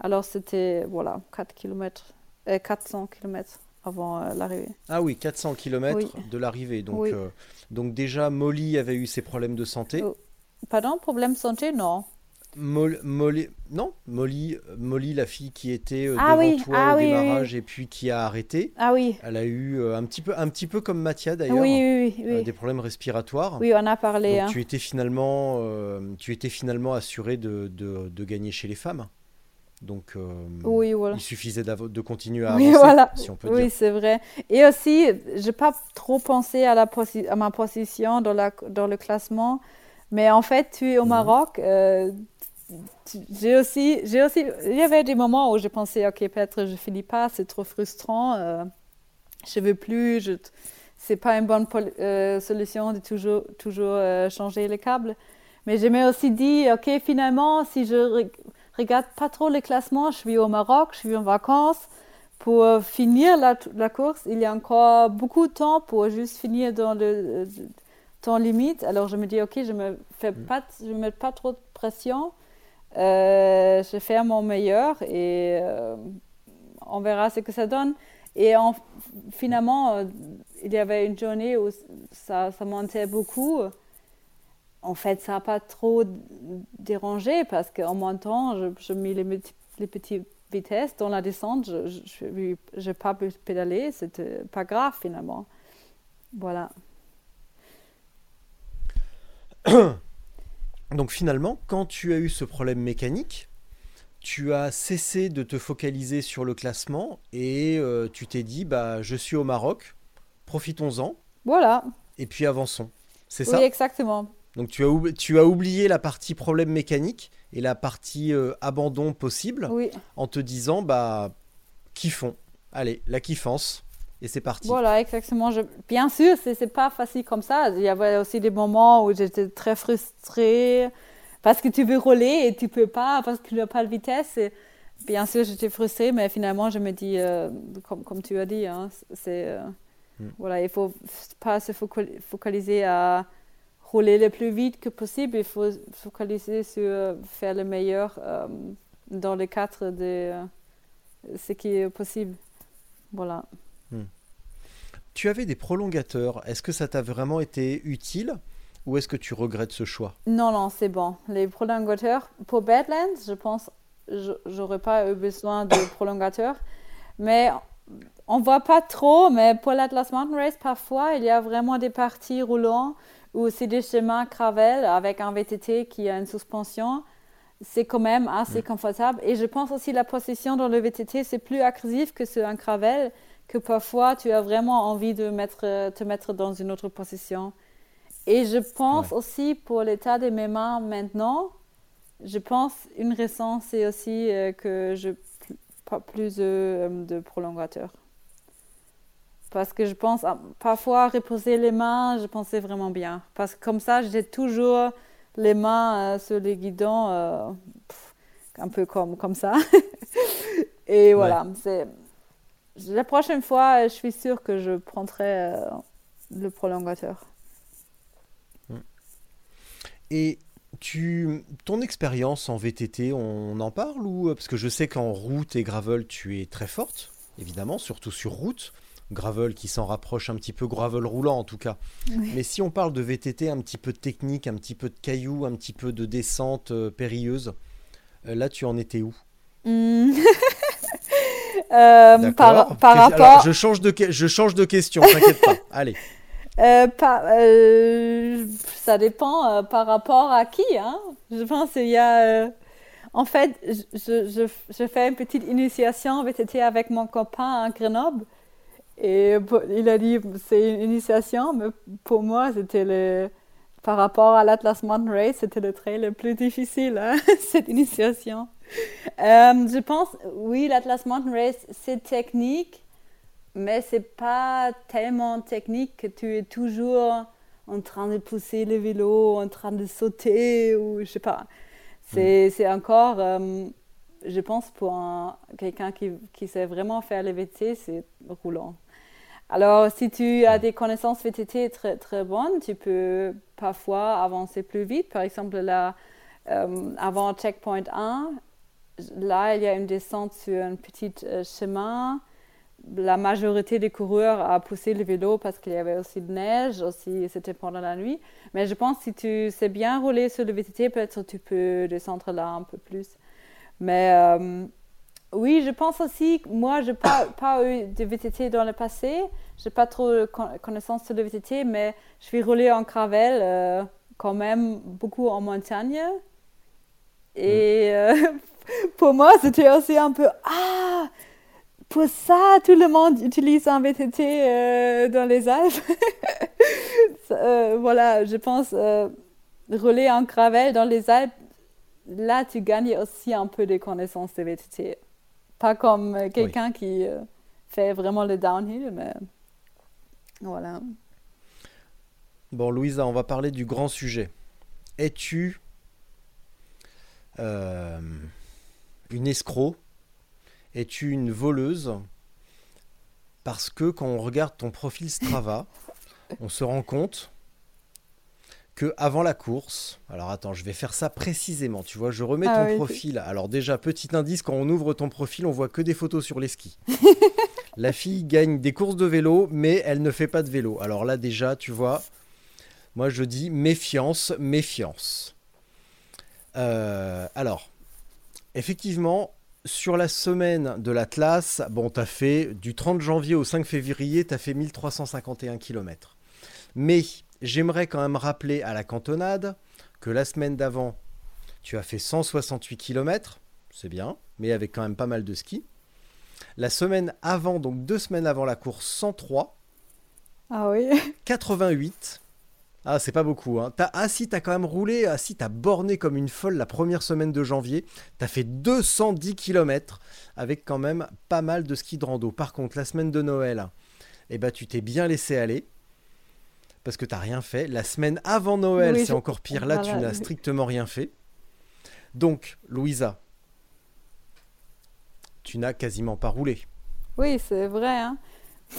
Alors c'était, voilà, 4 km, 400 km avant euh, l'arrivée. Ah oui, 400 km Oui. de l'arrivée. Donc, Oui. euh, donc déjà, Molly avait eu ses problèmes de santé. Oh. Pardon, problème de santé? Non. Mol- Molly, non, Molly, Molly, la fille qui était euh, Ah devant oui, toi ah au démarrage et puis qui a arrêté. Ah oui, Elle a eu euh, un petit peu, un petit peu comme Mathia d'ailleurs, oui, oui, oui. euh, oui. des problèmes respiratoires. Oui, on a parlé. Donc hein. tu étais finalement, euh, tu étais finalement assuré de, de, de gagner chez les femmes. Donc, euh, Oui, voilà. il suffisait de continuer à Oui, avancer, voilà. si on peut Oui, dire. c'est vrai. Et aussi, j'ai pas trop pensé à, la posi- à ma position dans, la, dans le classement. Mais en fait, tu es au Mhm. Maroc. euh, j'ai aussi, j'ai aussi, il y avait des moments où j'ai pensé, ok, peut-être je finis pas, c'est trop frustrant. euh, je veux plus. Je, c'est pas une bonne euh, solution de toujours, toujours euh, changer les câbles. Mais je m'ai aussi dit, ok, finalement, si je regarde pas trop les classements, je suis au Maroc, je suis en vacances. Pour euh, finir la, la course, il y a encore beaucoup de temps pour juste finir dans le euh, temps limite. Alors je me dis, ok, je me fais pas, je me mets pas trop de pression. Euh, je fais mon meilleur et euh, on verra ce que ça donne. Et en- finalement, euh, il y avait une journée où ça, ça montait beaucoup. En fait, ça n'a pas trop dérangé parce qu'en montant, je, je mis les, les petites vitesses. Dans la descente, je n'ai pas pu pédaler. C'était pas grave finalement. Voilà. Donc finalement, quand tu as eu ce problème mécanique, tu as cessé de te focaliser sur le classement et euh, tu t'es dit, bah, je suis au Maroc, profitons-en Voilà. et puis avançons. C'est Oui, ça? exactement. Donc tu as, tu as oublié la partie problème mécanique et la partie euh, abandon possible Oui. en te disant, bah, kiffons. Allez, la kiffance. Et c'est parti. Voilà, exactement. Je... Bien sûr, c'est pas facile comme ça. Il y avait aussi des moments où j'étais très frustrée parce que tu veux rouler et tu peux pas parce que tu n'as pas de vitesse. Et bien sûr, j'étais frustrée, mais finalement, je me dis, euh, comme, comme tu as dit, hein, c'est euh, Mm. voilà, il faut pas se focal- focaliser à rouler le plus vite que possible. Il faut se focaliser sur euh, faire le meilleur euh, dans le cadre de euh, ce qui est possible. Voilà. Tu avais des prolongateurs. Est-ce que ça t'a vraiment été utile ou est-ce que tu regrettes ce choix? Non, non, c'est bon. Les prolongateurs, pour Badlands, je pense, je j'aurais pas eu besoin de prolongateurs. Mais on voit pas trop, mais pour l'Atlas Mountain Race, parfois, il y a vraiment des parties roulantes où c'est des chemins gravel avec un VTT qui a une suspension. C'est quand même assez confortable. Et je pense aussi la position dans le VTT, c'est plus agressif que sur un gravel, que parfois tu as vraiment envie de mettre, te mettre dans une autre position. Et je pense aussi pour l'état de mes mains maintenant, je pense une raison, c'est aussi euh, que je pas plus euh, de prolongateurs. Parce que je pense, ah, parfois, reposer les mains, je pensais vraiment bien. Parce que comme ça, j'ai toujours les mains euh, sur les guidons, euh, pff, un peu comme, comme ça. Et voilà, c'est... La prochaine fois, je suis sûre que je prendrai euh, le prolongateur. Et tu, ton expérience en VTT, on en parle ou parce que je sais qu'en route et gravel, tu es très forte, évidemment, surtout sur route. Gravel qui s'en rapproche un petit peu, gravel roulant en tout cas. Mais si on parle de VTT, un petit peu de technique, un petit peu de cailloux, un petit peu de descente euh, périlleuse, euh, là tu en étais où? Hmm. Euh, par, Alors, rapport, je change de, je change de question, t'inquiète pas. Allez. par- ça dépend par rapport à qui, hein. Je pense qu'il y a, en fait, je, je, je fais une petite initiation VTT avec mon copain à Grenoble. Et il a dit, c'est une initiation, mais pour moi, c'était le, par rapport à l'Atlas Mountain Race, c'était le trail le plus difficile, hein, cette initiation. Euh, je pense, oui, l'Atlas Mountain Race, c'est technique, mais c'est pas tellement technique que tu es toujours en train de pousser le vélo, en train de sauter, ou je sais pas. C'est c'est encore, euh, je pense, pour un- quelqu'un qui, qui sait vraiment faire le VTT, c'est roulant. Alors, si tu as des connaissances VTT très, très bonnes, tu peux parfois avancer plus vite. Par exemple, là, euh, avant Checkpoint 1, là, il y a une descente sur un petit euh, chemin. La majorité des coureurs a poussé le vélo parce qu'il y avait aussi de neige, aussi c'était pendant la nuit. Mais je pense que si tu sais bien rouler sur le VTT, peut-être tu peux descendre là un peu plus. Mais euh, oui, je pense aussi, moi, je n'ai pas, pas eu de VTT dans le passé. Je n'ai pas trop de con- connaissances sur le VTT, mais je suis roulée en gravel euh, quand même beaucoup en montagne. Et euh, pour moi, c'était aussi un peu Ah, pour ça, tout le monde utilise un VTT euh, dans les Alpes. Voilà, je pense, rouler en gravel dans les Alpes, là, tu gagnes aussi un peu des connaissances de VTT. Pas comme euh, quelqu'un qui euh, fait vraiment le downhill, mais voilà. Bon, Louisa, on va parler du grand sujet. Es-tu euh, une escroc? Es-tu une voleuse? Parce que quand on regarde ton profil Strava, on se rend compte que avant la course, alors attends, je vais faire ça précisément, tu vois, je remets Ah ton oui, profil. Alors déjà, petit indice, quand on ouvre ton profil, on voit que des photos sur les skis. La fille gagne des courses de vélo, mais elle ne fait pas de vélo. Alors là déjà, tu vois, moi je dis méfiance, méfiance. Euh, alors, effectivement, sur la semaine de l'Atlas, bon, t'as fait du 30 janvier au 5 février, t'as fait 1351 km. Mais j'aimerais quand même rappeler à la cantonade que la semaine d'avant, tu as fait 168 km, c'est bien, mais avec quand même pas mal de ski. La semaine avant, donc deux semaines avant la course, 103. Ah oui 88. Ah, c'est pas beaucoup. Hein. T'as- ah, si, t'as quand même roulé. Ah, si, t'as borné comme une folle la première semaine de janvier. T'as fait 210 km avec quand même pas mal de ski de rando. Par contre, la semaine de Noël, eh ben, tu t'es bien laissé aller. Parce que t'as rien fait. La semaine avant Noël, Oui, c'est je- encore pire. Là, tu n'as strictement rien fait. Donc, Louisa, tu n'as quasiment pas roulé. Oui, c'est vrai. Hein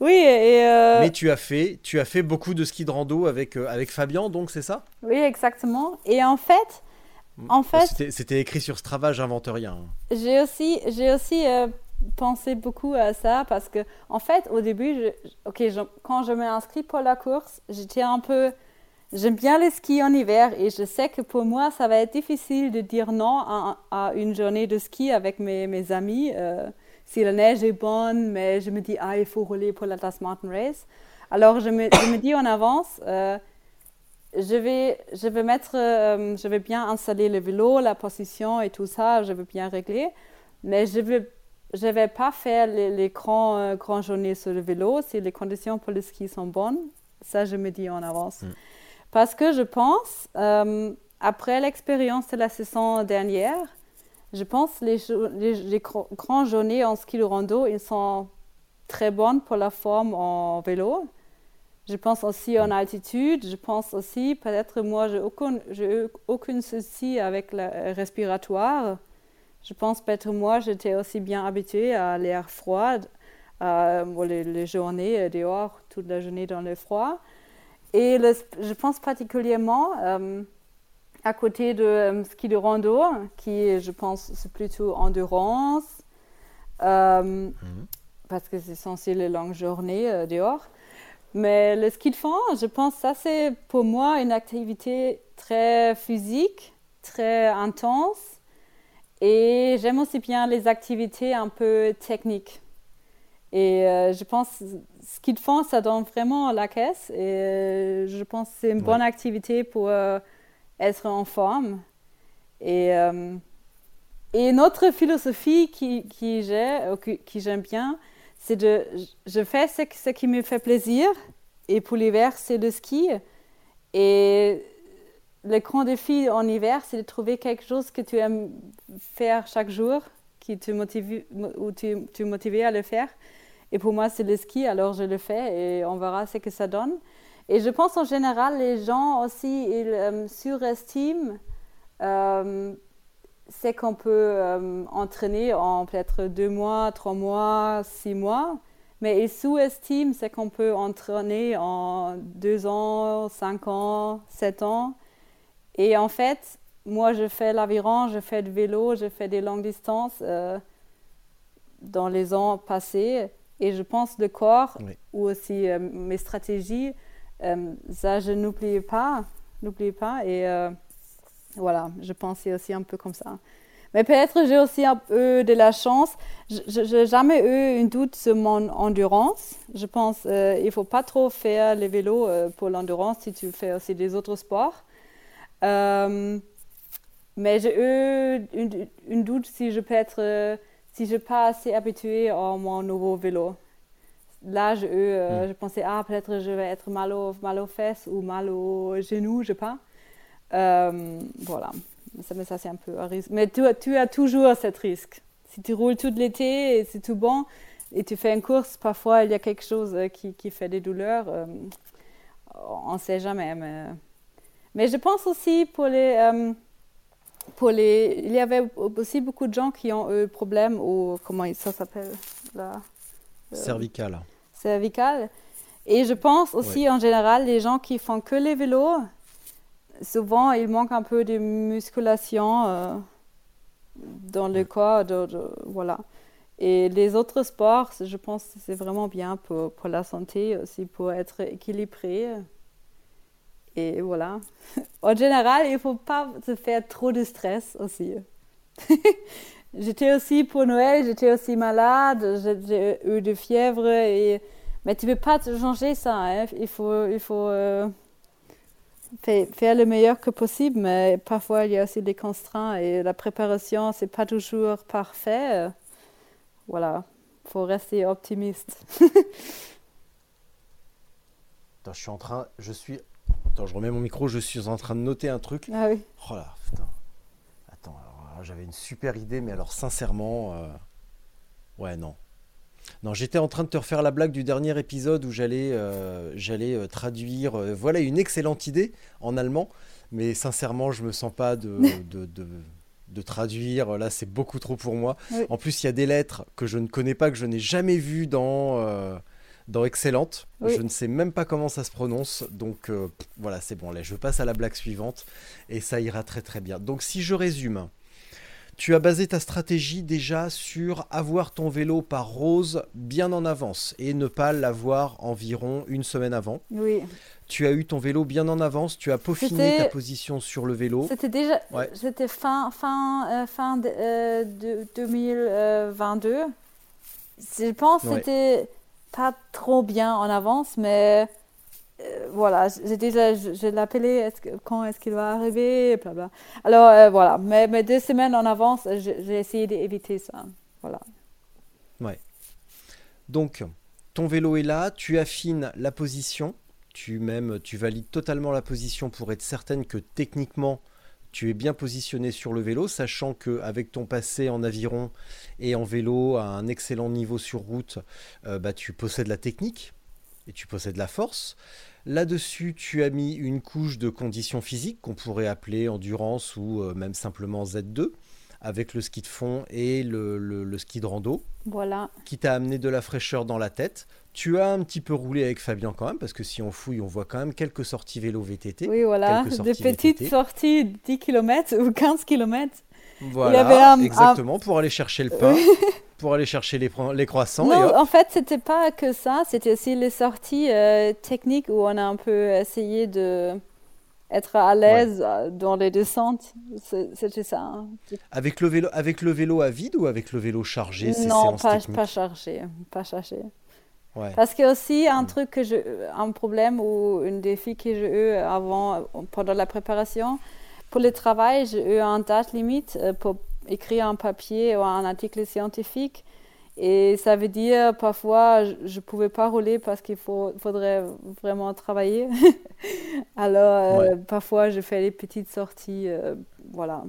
oui, et euh, Mais tu as fait, tu as fait beaucoup de ski de rando avec, euh, avec Fabien, donc c'est ça? Oui, exactement. Et en fait, en fait, C'était- écrit sur Strava, j'invente rien. j'ai aussi, j'ai aussi euh, pensé beaucoup à ça parce que, en fait, au début, je- ok, je- quand je m'inscris pour la course, j'étais un peu, j'aime bien les skis en hiver et je sais que pour moi, ça va être difficile de dire non à, une journée de ski avec mes, mes amis. euh, si la neige est bonne, mais je me dis, ah, il faut rouler pour l'Atlas Mountain Race. Alors, je me, je me dis en avance, euh, je vais, je vais mettre, euh, je vais bien installer le vélo, la position et tout ça, je vais bien régler. Mais je vais, je vais pas faire les, les grands, euh, grandes journées sur le vélo si les conditions pour le ski sont bonnes. Ça, je me dis en avance. Parce que je pense, euh, après l'expérience de la saison dernière, je pense les, les, les grandes journées en ski de rando, ils sont très bonnes pour la forme en vélo. Je pense aussi en altitude. Je pense aussi, peut-être moi, j'ai aucun souci avec le respiratoire. Je pense peut-être moi, j'étais aussi bien habituée à l'air froid, les, les journées dehors, toute la journée dans le froid. Et le- je pense particulièrement euh, à côté de euh, ski de rando, qui, je pense, c'est plutôt endurance, euh, parce que c'est censé les longues journées dehors. Mais le ski de fond, je pense ça, c'est pour moi une activité très physique, très intense. Et j'aime aussi bien les activités un peu techniques. Et euh, je pense que ski de fond, ça donne vraiment la caisse. Et euh, je pense que c'est une bonne activité pour euh, être en forme. Et, et une autre philosophie qui, qui j'ai, qui, qui j'aime bien, c'est de, je fais ce, ce qui me fait plaisir. Et pour l'hiver, c'est le ski. Et le grand défi en hiver, c'est de trouver quelque chose que tu aimes faire chaque jour, qui te motive, ou tu, tu es motivé à le faire. Et pour moi, c'est le ski, alors je le fais et on verra ce que ça donne. Et je pense en général, les gens aussi, ils euh, surestiment euh, ce qu'on peut euh, entraîner en peut-être deux mois, trois mois, six mois. Mais ils sous-estiment ce qu'on peut entraîner en deux ans, cinq ans, sept ans. Et en fait, moi, je fais l'aviron, je fais du vélo, je fais des longues distances euh, dans les ans passés. Et je pense le corps Oui. ou aussi euh, mes stratégies, euh, ça, je n'oublie pas. N'oublie pas. Et voilà, je pensais aussi un peu comme ça. Mais peut-être j'ai aussi un peu de la chance. Je n'ai jamais eu une doute sur mon endurance. Je pense qu'il ne faut pas trop faire le vélo pour l'endurance si tu fais aussi des autres sports. Euh, Mais j'ai eu une, une doute si je peux être, euh, si je pas assez habituée à mon nouveau vélo. Là, j'ai eu, euh, Mm. je pensais, ah, peut-être je vais être mal, au, mal aux fesses ou mal aux genoux, je sais pas. Euh, voilà, ça, mais ça c'est un peu un risque. Mais tu, as- tu as toujours ce risque. Si tu roules tout l'été et c'est tout bon, et tu fais une course, parfois il y a quelque chose qui, qui fait des douleurs. euh, on ne sait jamais. Mais, mais je pense aussi pour les, euh, pour les. Il y avait aussi beaucoup de gens qui ont eu problème au. Comment ça s'appelle là Cervical. cervicale. Et je pense aussi en général, les gens qui font que les vélos, souvent il manque un peu de musculation euh, dans le corps. de- de- voilà. Et les autres sports, je pense que c'est vraiment bien pour, pour la santé aussi, pour être équilibré. Et voilà. En général, il ne faut pas se faire trop de stress aussi. j'étais aussi pour Noël, j'étais aussi malade, j'ai- eu de fièvre. Et... Mais tu ne peux pas changer ça. hein. Il faut, il faut euh, fa- faire le meilleur que possible, mais parfois il y a aussi des constraintes et la préparation, c'est pas toujours parfait. Voilà, il faut rester optimiste. Je suis en train. Je suis. Attends, je remets mon micro. Je suis en train de noter un truc. Ah oui. Oh là, putain. Attends, alors, là, j'avais une super idée, mais alors sincèrement, euh, ouais, non. Non, j'étais en train de te refaire la blague du dernier épisode où j'allais euh, j'allais euh, traduire. voilà une excellente idée en allemand, mais sincèrement, je me sens pas de, de, de- de traduire. Là, c'est beaucoup trop pour moi. Oui. En plus, il y a des lettres que je ne connais pas, que je n'ai jamais vues dans, dans Excellente. Oui. Je ne sais même pas comment ça se prononce. Donc euh, voilà, c'est bon. Là, je passe à la blague suivante et ça ira très très bien. Donc si je résume, tu as basé ta stratégie déjà sur avoir ton vélo par rose bien en avance et ne pas l'avoir environ une semaine avant. Oui. Tu as eu ton vélo bien en avance, tu as peaufiné ta position sur le vélo. C'était déjà Ouais. c'était fin, fin, euh, fin de, euh, de 2022. Je pense Ouais. c'était pas trop bien en avance, mais euh, voilà, j'ai déjà, je, quand est-ce qu'il va arriver, bla bla. Alors euh, voilà, mais, deux semaines en avance, j'ai essayé d'éviter ça. Voilà. Donc, ton vélo est là, tu affines la position, tu même tu valides totalement la position pour être certaine que techniquement tu es bien positionné sur le vélo, sachant que avec ton passé en aviron et en vélo à un excellent niveau sur route, euh, bah, tu possèdes la technique et tu possèdes la force. Là-dessus, tu as mis une couche de conditions physiques qu'on pourrait appeler endurance ou euh, même simplement Z2 avec le ski de fond et le- le- le ski de rando Voilà. qui t'a amené de la fraîcheur dans la tête. Tu as un petit peu roulé avec Fabien quand même, parce que si on fouille, on voit quand même quelques sorties vélo VTT. Oui, voilà. Des petites VTT. sorties 10 km ou 15 km. Voilà, avait un- exactement, pour aller chercher le pain, pour aller chercher les, croissants. Non, en fait, c'était pas que ça, c'était aussi les sorties euh, techniques où on a un peu essayé de être à l'aise euh, dans les descentes. C'était ça. hein. Avec, le vélo, avec le vélo à vide ou avec le vélo chargé ces Non, séances pas, pas chargé, pas chargé. Ouais. Parce que aussi un truc que un problème ou un défi que j'ai eu avant, pendant la préparation, pour le travail, j'ai eu un date limite euh, pour écrire un papier ou un article scientifique. Et ça veut dire parfois je ne pouvais pas rouler parce qu'il faut, faudrait vraiment travailler. Alors euh, parfois je fais des petites sorties, euh, voilà.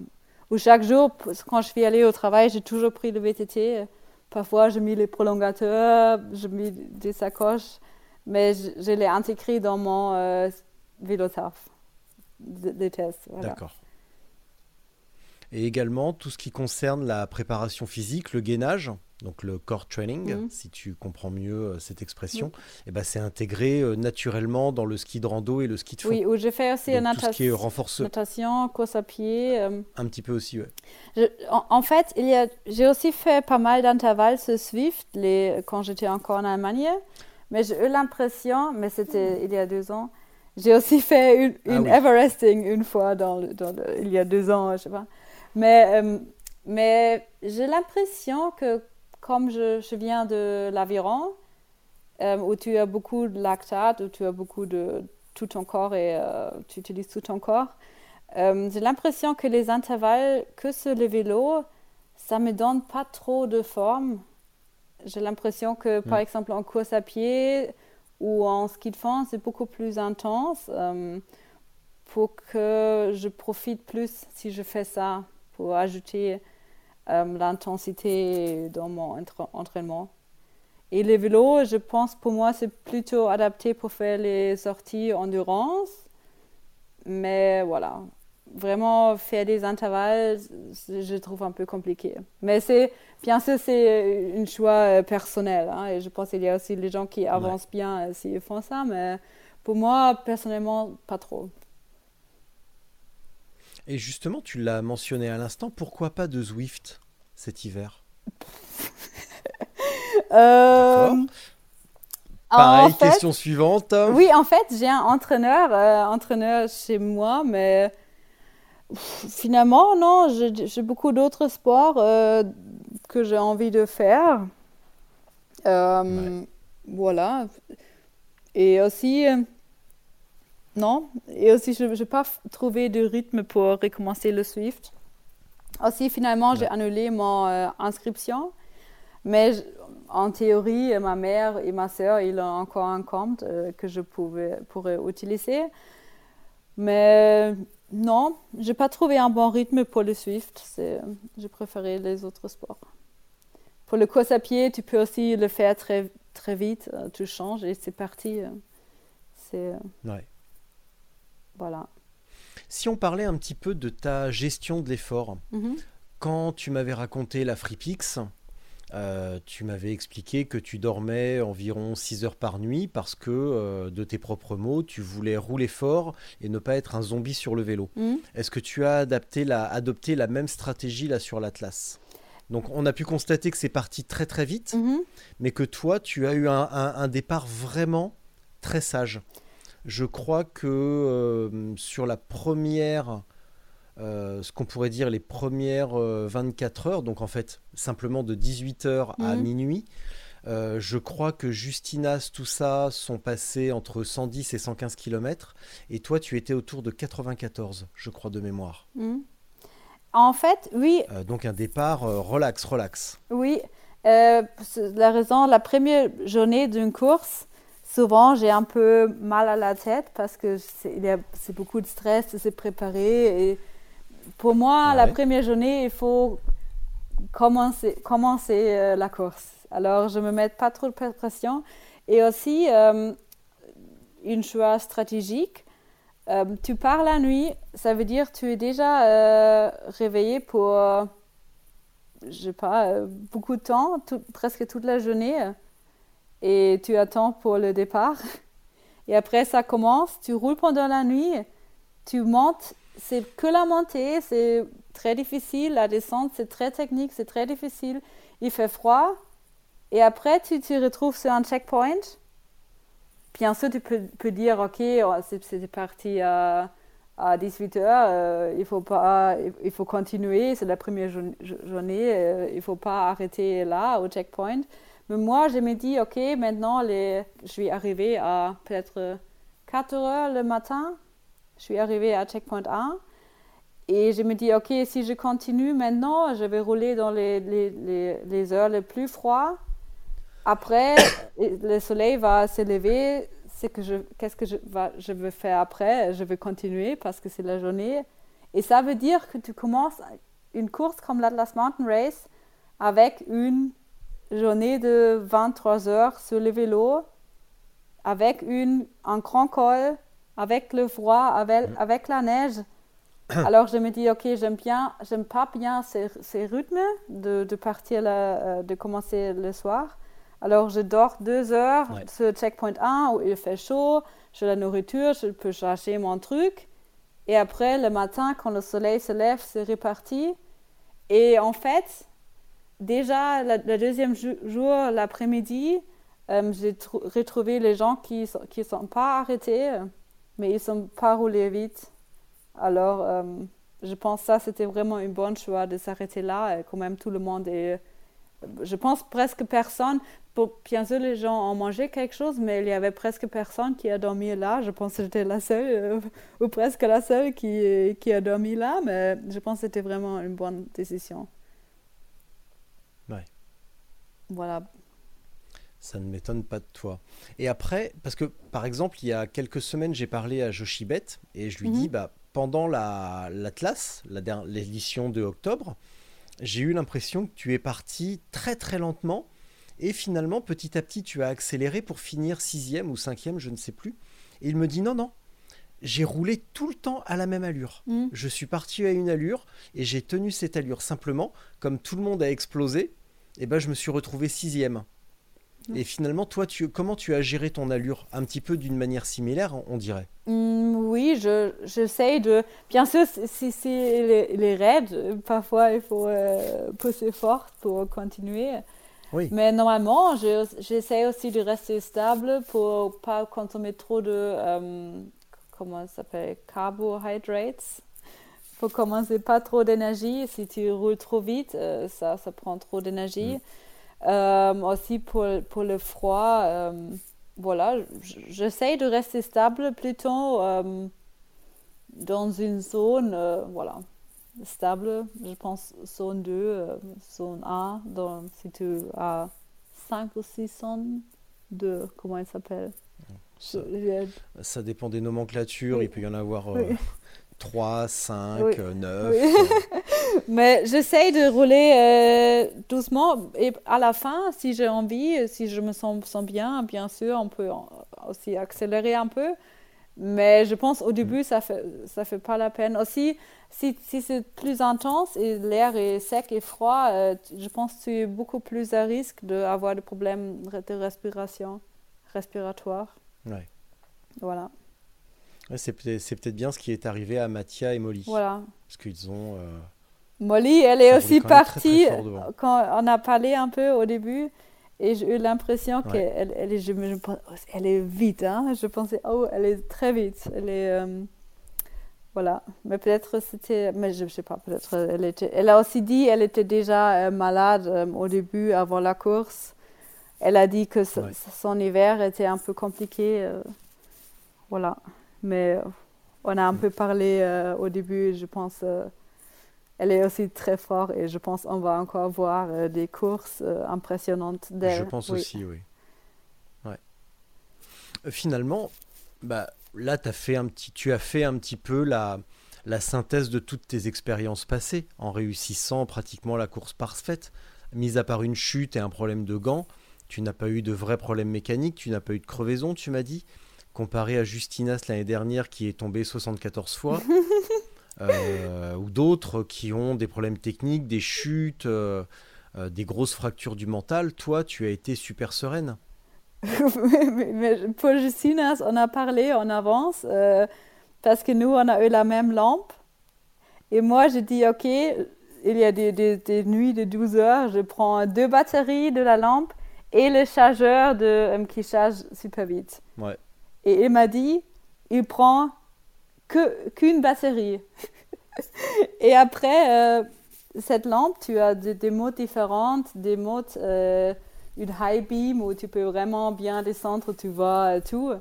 Ou chaque jour, quand je suis allée au travail, j'ai toujours pris le VTT. Parfois j'ai mis les prolongateurs, j'ai mis des sacoches, mais je, je l'ai intégré dans mon euh, des tests. D'accord. Et également tout ce qui concerne la préparation physique, le gainage, donc le core training, Mhm. si tu comprends mieux euh, cette expression, eh ben, c'est intégré euh, naturellement dans le ski de rando et le ski de fond. Oui, ou je fais aussi Donc, une tout ce qui est natation, natation, course à pied. euh, un petit peu aussi. Je- en, en fait, il y a, j'ai aussi fait pas mal d'intervalles sur Swift les, quand j'étais encore en Allemagne. Mais j'ai eu l'impression, mais c'était il y a deux ans, j'ai aussi fait une, Ah oui. Everesting une fois dans, le- dans le- il y a deux ans, je sais pas. Mais, mais j'ai l'impression que comme je, je viens de l'aviron, euh, où tu as beaucoup de lactate, où tu as beaucoup de tout ton corps et euh, tu utilises tout ton corps, Euh, j'ai l'impression que les intervalles que sur le vélo, ça me donne pas trop de forme. J'ai l'impression que, par Mm. exemple, en course à pied ou en ski de fond, c'est beaucoup plus intense. pour que je profite plus si je fais ça, pour ajouter l'intensité dans mon entra- entraînement. Et les vélos, je pense pour moi, c'est plutôt adapté pour faire les sorties endurance. Mais voilà, vraiment faire des intervalles, je trouve un peu compliqué. Mais c'est, bien sûr, c'est un choix euh, personnel. hein, et je pense qu'il y a aussi les gens qui avancent bien euh, s'ils font ça. Mais pour moi, personnellement, pas trop. Et justement, tu l'as mentionné à l'instant, pourquoi pas de Zwift cet hiver? Euh, Pareil, en fait- question suivante. Oui, en fait, j'ai un entraîneur, euh, entraîneur chez moi, mais pff, finalement, non, j'ai beaucoup d'autres sports euh, que j'ai envie de faire. Voilà. Et aussi, non, et aussi, je n'ai pas trouvé de rythme pour recommencer le Swift. Aussi, finalement, j'ai annulé mon euh, inscription. Mais je- en théorie, ma mère et ma sœur, ils ont encore un compte euh, que je pouvais, pourrais utiliser. Mais non, j'ai pas trouvé un bon rythme pour le Swift. J'ai préféré les autres sports. Pour le course à pied, tu peux aussi le faire très, très vite. euh, Tu changes et c'est parti. euh. C'est, euh, Ouais. Voilà. Si on parlait un petit peu de ta gestion de l'effort, Mhm. quand tu m'avais raconté la FreePix, euh, tu m'avais expliqué que tu dormais environ 6 heures par nuit parce que, euh, de tes propres mots, tu voulais rouler fort et ne pas être un zombie sur le vélo. Mhm. Est-ce que tu as adapté la, adopté la même stratégie là sur l'Atlas? Donc on a pu constater que c'est parti très très vite, Mhm. mais que toi tu as eu un, un- un départ vraiment très sage. Je crois que euh, sur la première, euh, ce qu'on pourrait dire les premières euh, 24 heures, donc en fait simplement de 18h à Mhm. minuit, euh, je crois que Justinas, tout ça, sont passés entre 110 et 115 km, et toi tu étais autour de 94, je crois de mémoire. Mhm. En fait, oui, Euh, donc un départ euh, relax, relax. Oui, euh, la raison, la première journée d'une course, souvent j'ai un peu mal à la tête parce que c'est c'est beaucoup de stress de se préparer. Et pour moi, la première journée, il faut commencer, commencer euh, la course. Alors, je ne me mets pas trop de pression. Et aussi, euh, une choix stratégique. Euh, tu pars la nuit, ça veut dire tu es déjà réveillé pour, je sais pas, beaucoup de temps, tout- presque toute la journée, et tu attends pour le départ. Et après, ça commence, tu roules pendant la nuit, tu montes, c'est que la montée, c'est très difficile, la descente, c'est très technique, c'est très difficile, il fait froid, et après, tu te retrouves sur un checkpoint. Bien sûr, tu peux, dire, OK, oh, c'est parti à, à 18h, il, faut pas, il- faut continuer, c'est la première jour- jo- journée, euh, il ne faut pas arrêter là, au checkpoint. Mais moi, je me dis, OK, maintenant, je suis arrivée à peut-être 4 heures le matin, je suis arrivée à checkpoint 1. Et je me dis, OK, si je continue maintenant, je vais rouler dans les, les, les, heures les plus froides. Après, le soleil va se lever. Qu'est-ce que je, va, je veux faire après? Je vais continuer parce que c'est la journée. Et ça veut dire que tu commences une course comme l'Atlas Mountain Race avec une journée de 23 heures sur le vélo, avec une, un grand col, avec le froid, avec, avec la neige. Alors je me dis, ok, j'aime bien, j'aime pas bien ces, ces rythmes de, de partir, la- euh, de commencer le soir. Alors je dors deux heures Ouais. sur checkpoint 1 où il fait chaud, j'ai la nourriture, je peux chercher mon truc. Et après, le matin, quand le soleil se lève, c'est reparti. Et en fait, déjà, le deuxième jour, l'après-midi, euh, j'ai trou- retrouvé les gens qui ne sont, pas arrêtés, mais ils ne sont pas roulés vite. Alors, euh, je pense que ça, c'était vraiment une bonne choix de s'arrêter là. Et quand même, tout le monde est je pense presque personne. Pour, bien sûr, les gens ont mangé quelque chose, mais il y avait presque personne qui a dormi là. Je pense que j'étais la seule, euh, ou presque la seule qui, qui a dormi là, mais je pense que c'était vraiment une bonne décision. Voilà. Ça ne m'étonne pas de toi. Et après, parce que par exemple, il y a quelques semaines, j'ai parlé à Joshibet et je lui dis, Mhm. bah, pendant la- l'Atlas, la, l'édition de octobre, j'ai eu l'impression que tu es parti très très lentement et finalement, petit à petit, tu as accéléré pour finir sixième ou cinquième, je ne sais plus. Et il me dit, non, non, j'ai roulé tout le temps à la même allure. Mm. Je suis parti à une allure et j'ai tenu cette allure. Simplement, comme tout le monde a explosé, et ben, je me suis retrouvé sixième. Et finalement, toi, tu, comment tu as géré ton allure? Un petit peu d'une manière similaire, on dirait. Mm, oui, je, j'essaie de. Bien sûr, si, si les, les raids, parfois il faut euh, pousser fort pour continuer. Oui. Mais normalement, je- j'essaie aussi de rester stable pour pas consommer trop de. euh, comment ça s'appelle Carbohydrates. Pour commencer pas trop d'énergie. Si tu roules trop vite, euh, ça, ça prend trop d'énergie. Euh, aussi pour, pour le froid, euh, voilà, j'essaie de rester stable plutôt euh, dans une zone, voilà, stable, je pense zone 2, euh, zone 1, dans, si tu as 5 ou 6 zones de, comment elle s'appelle? Ça, dépend des nomenclatures. Oui. Il peut y en avoir Oui. 3, 5, Oui. 9. Oui. Mais j'essaie de rouler euh, doucement et à la fin, si j'ai envie, si je me sens, sens bien, bien sûr, on peut aussi accélérer un peu. Mais je pense au début, ça fait, ça fait pas la peine. Aussi, si, si c'est plus intense et l'air est sec et froid, euh, je pense que tu es beaucoup plus à risque d'avoir des problèmes de respiration, respiratoire. Ouais. Voilà. Ouais, c'est peut-être bien ce qui est arrivé à Mathia et Molly. Voilà. Parce qu'ils ont. euh, Molly, elle est aussi même très, très partie devant. quand on a parlé un peu au début et j'ai eu l'impression Ouais. qu'elle elle, est- je je pense- elle est vite. Hein? Je pensais, oh, elle est très vite. Elle est. euh, voilà. Mais peut-être c'était. Mais je ne sais pas, peut-être elle était. Elle a aussi dit elle était déjà euh, malade euh, au début, avant la course. Elle a dit que Ouais. son hiver était un peu compliqué. euh, voilà. Mais on a un peu parlé euh, au début, je pense. euh, elle est aussi très forte et je pense qu'on va encore voir euh, des courses impressionnantes d'elle. Je pense Oui. aussi, oui. Ouais. Finalement, bah, là, as fait un petit, tu as fait un petit peu la, la synthèse de toutes tes expériences passées en réussissant pratiquement la course parfaite. Mis à part une chute et un problème de gants, tu n'as pas eu de vrais problèmes mécaniques, tu n'as pas eu de crevaison, tu m'as dit, comparé à Justinas l'année dernière qui est tombée 74 fois. euh, ou d'autres qui ont des problèmes techniques, des chutes, euh, euh, des grosses fractures du mental. Toi, tu as été super sereine. mais, mais pour Justinas, on a parlé en avance parce que nous, on a eu la même lampe. Et moi, j'ai dit, OK, il y a des, des- des nuits de 12 heures, je prends deux batteries de la lampe et le chargeur de, qui charge super vite. Ouais. Et il m'a dit, il prend que, qu'une batterie. et après, euh, cette lampe, tu as des, des modes différentes, des modes, euh, une high beam où tu peux vraiment bien descendre, tu vois euh, tout.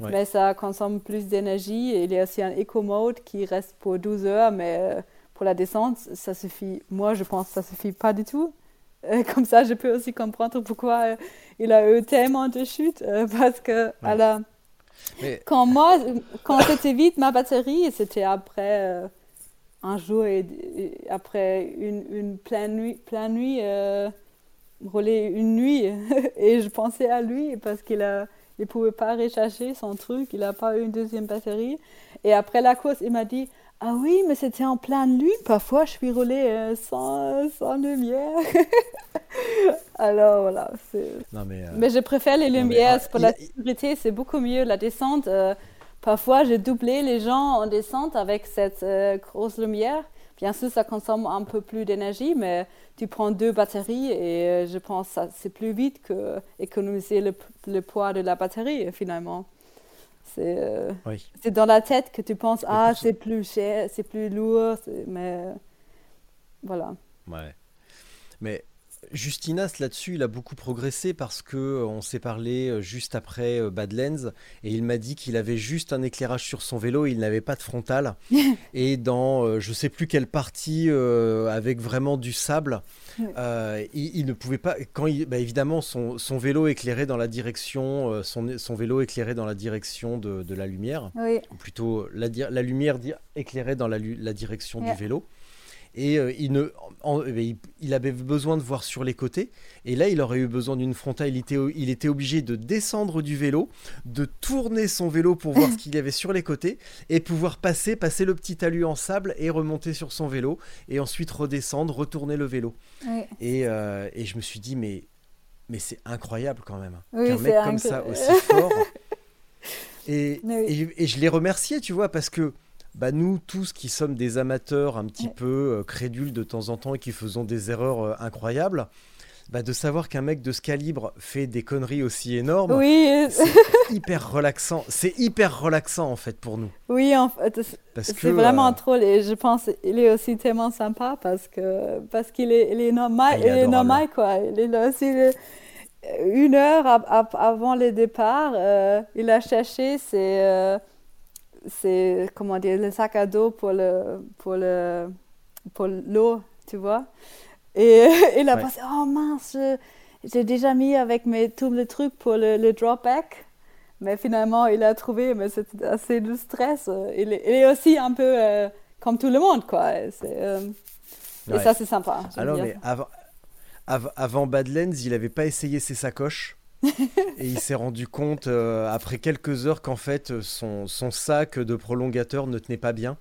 Ouais. Mais ça consomme plus d'énergie. Il y a aussi un eco mode qui reste pour 12 heures, mais pour la descente, ça suffit. Moi, je pense que ça suffit pas du tout. Euh, comme ça, je peux aussi comprendre pourquoi il a eu tellement de chutes. parce que à la- Quand moi, quand c'était vite ma batterie, c'était après euh, un jour et, après une, une pleine nuit, pleine nuit euh, une nuit. et je pensais à lui parce qu'il a, il pouvait pas recharger son truc, il a pas eu une deuxième batterie. Et après la course, il m'a dit. Ah oui, mais c'était en pleine lune. Parfois, je suis roulée euh, sans, sans lumière. Alors voilà, non, mais, euh, Mais je préfère les mais, lumières. ah, pour la sécurité, c'est beaucoup mieux. La descente, euh, parfois, j'ai doublé les gens en descente avec cette euh, grosse lumière. Bien sûr, ça consomme un peu plus d'énergie, mais tu prends deux batteries et euh, je pense que c'est plus vite que économiser le, le poids de la batterie, finalement. C'est euh, oui. c'est dans la tête que tu penses, ah, c'est plus cher, c'est plus lourd, mais voilà. Ouais. Mais Justinas là-dessus, il a beaucoup progressé parce que euh, on s'est parlé euh, juste après euh, Badlands et il m'a dit qu'il avait juste un éclairage sur son vélo, il n'avait pas de frontal. Et dans je sais plus quelle partie euh, avec vraiment du sable, euh, il, il ne pouvait pas quand il, bah, évidemment son, son vélo éclairait dans la direction son, son vélo éclairait dans la direction de, de la lumière. Oui, ou plutôt la, lumière éclairait dans la, direction du vélo. Et euh, il, ne, en- eh ben, il, il avait besoin de voir sur les côtés. Et là, il aurait eu besoin d'une frontale. Il était, il était obligé de descendre du vélo, de tourner son vélo pour voir ce qu'il y avait sur les côtés et pouvoir passer, passer le petit talus en sable et remonter sur son vélo. Et ensuite redescendre, retourner le vélo. oui. Et, euh, et je me suis dit, mais, mais c'est incroyable quand même. Oui, Qu'un mec comme ça, aussi fort. Et, Oui. et, et je l'ai remercié, tu vois, parce que bah, nous tous qui sommes des amateurs un petit Ouais. peu euh, crédules de temps en temps et qui faisons des erreurs euh, incroyables, bah, de savoir qu'un mec de ce calibre fait des conneries aussi énormes, Oui, c'est hyper relaxant. C'est hyper relaxant en fait pour nous. oui, en fait, c'est- que c'est vraiment euh, drôle et je pense qu'il est aussi tellement sympa parce que parce qu'il est, il est normal, Ah, il il est normal quoi. Il est là aussi le- une heure avant le départ, euh, il a cherché ses, euh, ses comment dire le sac à dos pour le pour le pour l'eau, tu vois. Et il a Ouais. pensé oh mince, j'ai déjà mis avec mes tous les trucs pour le, le drop back. Mais finalement, il a trouvé, mais c'était assez de stress. Il est, il est aussi un peu euh, comme tout le monde, quoi. Et, c'est, euh, et ça, c'est sympa. Alors, bien mais avant, av- avant Badlands, il n'avait pas essayé ses sacoches. Et il s'est rendu compte, euh, après quelques heures, qu'en fait, euh, son, son sac de prolongateur ne tenait pas bien.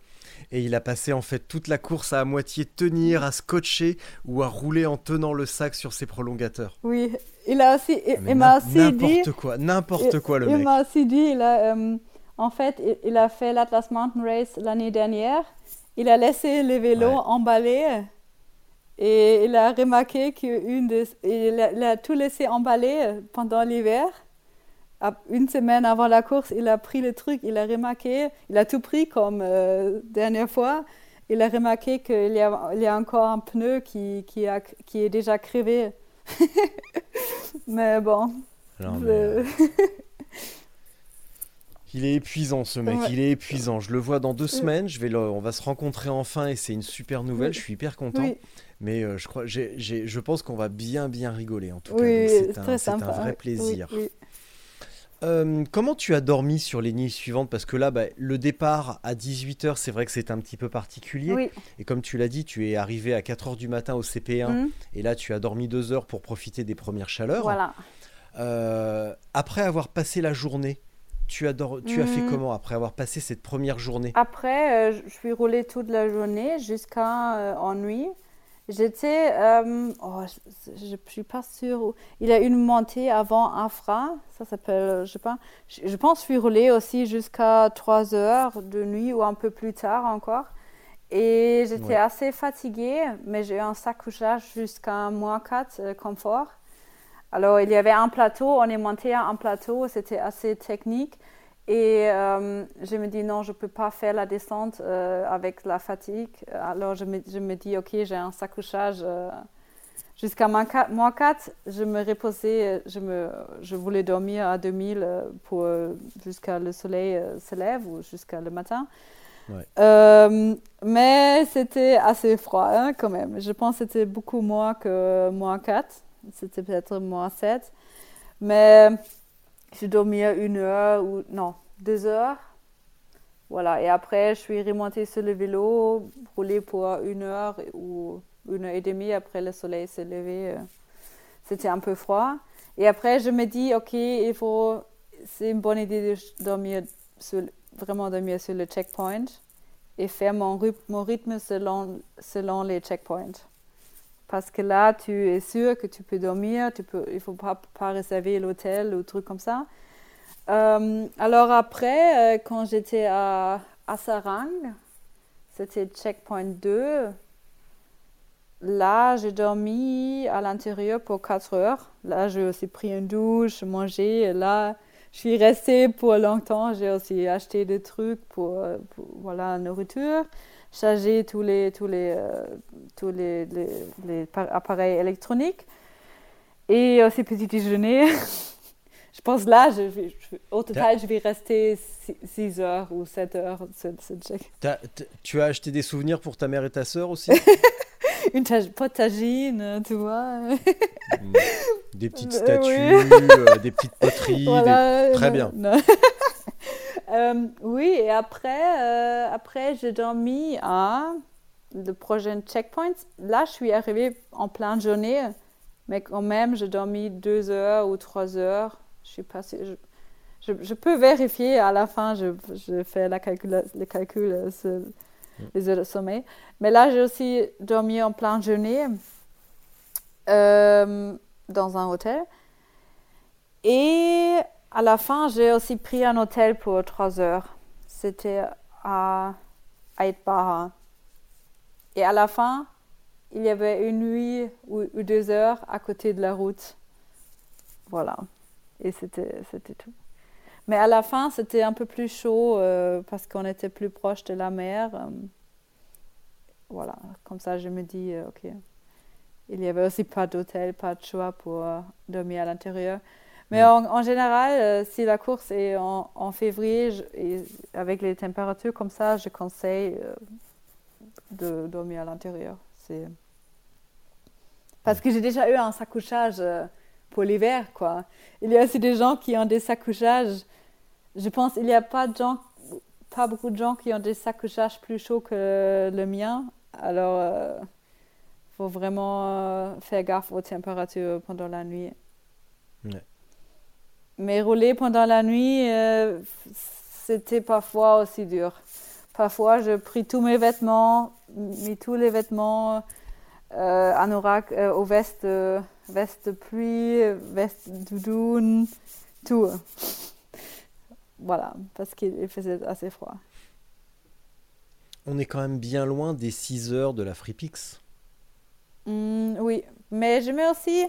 Et il a passé en fait toute la course à à moitié tenir, à scotcher ou à rouler en tenant le sac sur ses prolongateurs. Oui, il a aussi, il, il m'a aussi dit, N'importe quoi, n'importe il, quoi le il mec. m'a aussi dit, il a, euh, en fait, il, il a fait l'Atlas Mountain Race l'année dernière. Il a laissé les vélos Ouais. emballés et il a remarqué qu'une des, il a, il a tout laissé emballer pendant l'hiver. Une semaine avant la course, il a pris le truc, il a remarqué, il a tout pris comme euh, dernière fois. Il a remarqué qu'il y a, il y a encore un pneu qui, qui, a, qui est déjà crevé. Mais bon, Non, mais, je- euh, Il est épuisant ce mec, Ouais. il est épuisant. Je le vois dans deux semaines, je vais le- on va se rencontrer enfin et c'est une super nouvelle, Oui. je suis hyper content. oui, Mais euh, je crois, je pense qu'on va bien bien rigoler en tout cas. oui, Donc c'est un, vrai plaisir. oui. Euh, comment tu as dormi sur les nuits suivantes? Parce que là, bah, le départ à 18h, c'est vrai que c'est un petit peu particulier. Oui. Et comme tu l'as dit, tu es arrivé à 4h du matin au CP1 Mhm. et là tu as dormi deux heures pour profiter des premières chaleurs. Voilà. Euh, après avoir passé la journée, tu as, fait Mhm. comment après avoir passé cette première journée? Après, euh, je suis roulée toute la journée jusqu'à en nuit. J'étais, euh, oh, je ne suis pas sûre. Il y a une montée avant Afra, ça s'appelle, je sais pas. Je, je pense que je suis roulée aussi jusqu'à 3 heures de nuit ou un peu plus tard encore. Et j'étais Ouais. assez fatiguée, mais j'ai eu un s'accouchage jusqu'à moins 4 euh, confort. Alors, il y avait un plateau, on est monté à un plateau, c'était assez technique. Et euh, je me dis non, je ne peux pas faire la descente euh, avec la fatigue. Alors je me, je me dis ok, j'ai un s'accouchage euh, jusqu'à moins 4, moins 4. Je me reposais, je, me, je voulais dormir à 2000 euh, pour, jusqu'à le soleil se lève ou jusqu'à le matin. Ouais. Mais c'était assez froid hein, quand même. Je pense que c'était beaucoup moins que moins 4. C'était peut-être moins 7. Mais j'ai dormi une heure ou non, deux heures. Voilà, et après, je suis remontée sur le vélo, roulé pour une heure ou une heure et demie après le soleil s'est levé. euh, C'était un peu froid. Et après, je me dis, OK, il faut, c'est une bonne idée de dormir vraiment dormir sur le checkpoint et faire mon, ryth- mon rythme selon les checkpoints. Parce que là, tu es sûr que tu peux dormir, tu peux, il ne faut pas, pas réserver l'hôtel ou truc comme ça. Euh, alors après, euh, quand j'étais à, à Sarang, c'était checkpoint 2. Là, j'ai dormi à l'intérieur pour 4 heures. Là, j'ai aussi pris une douche, mangé. Et là, je suis restée pour longtemps. J'ai aussi acheté des trucs pour, euh, pour voilà, nourriture. Charger tous les, tous les, euh, tous les, les, les par- appareils électroniques. Et aussi petit déjeuner. je pense là, je vais- je- au total, je vais rester 6 heures ou 7 heures. c'est- c'est check. T'as- t- tu as acheté des souvenirs pour ta mère et ta sœur aussi? Une de tagine, tu vois. Mm. Des petites Euh, statues, oui. euh, des petites poteries. des- Voilà, Très non, bien. non. Euh, oui, et après, euh, après j'ai dormi à le prochain checkpoint. Là, je suis arrivée en pleine journée, mais quand même, j'ai dormi deux heures ou trois heures. Je suis passée. Je, je, je peux vérifier à la fin, je, je fais la calcul, le calcul euh, sur les heures de sommeil. Mais là, j'ai aussi dormi en pleine journée euh, dans un hôtel. Et à la fin, j'ai aussi pris un hôtel pour trois heures. C'était à Aitbara. Et à la fin, il y avait une nuit ou, deux heures à côté de la route. Voilà. Et c'était tout. Mais à la fin, c'était un peu plus chaud euh, parce qu'on était plus proche de la mer. euh. voilà. Comme ça, je me dis, euh, OK. Il n'y avait aussi pas d'hôtel, pas de choix pour dormir à l'intérieur. Mais en, en général, euh, si la course est en, en février, je- et avec les températures comme ça, je conseille euh, de dormir à l'intérieur. C'est parce que j'ai déjà eu un saccouchage euh, pour l'hiver, quoi. Il y a aussi des gens qui ont des saccouchages. Je pense qu'il n'y a pas de gens, pas beaucoup de gens qui ont des saccouchages plus chauds que le mien. Alors, il faut vraiment euh, faire gaffe aux températures pendant la nuit. Ouais. Mais rouler pendant la nuit, euh, c'était parfois aussi dur. Parfois, je pris tous mes vêtements, mis tous les vêtements, euh, anorak, euh, aux vestes, euh, veste de pluie, veste doudoune, tout. Voilà, parce qu'il faisait assez froid. On est quand même bien loin des 6 heures de la FreePix. Hmm, oui, mais je mets aussi,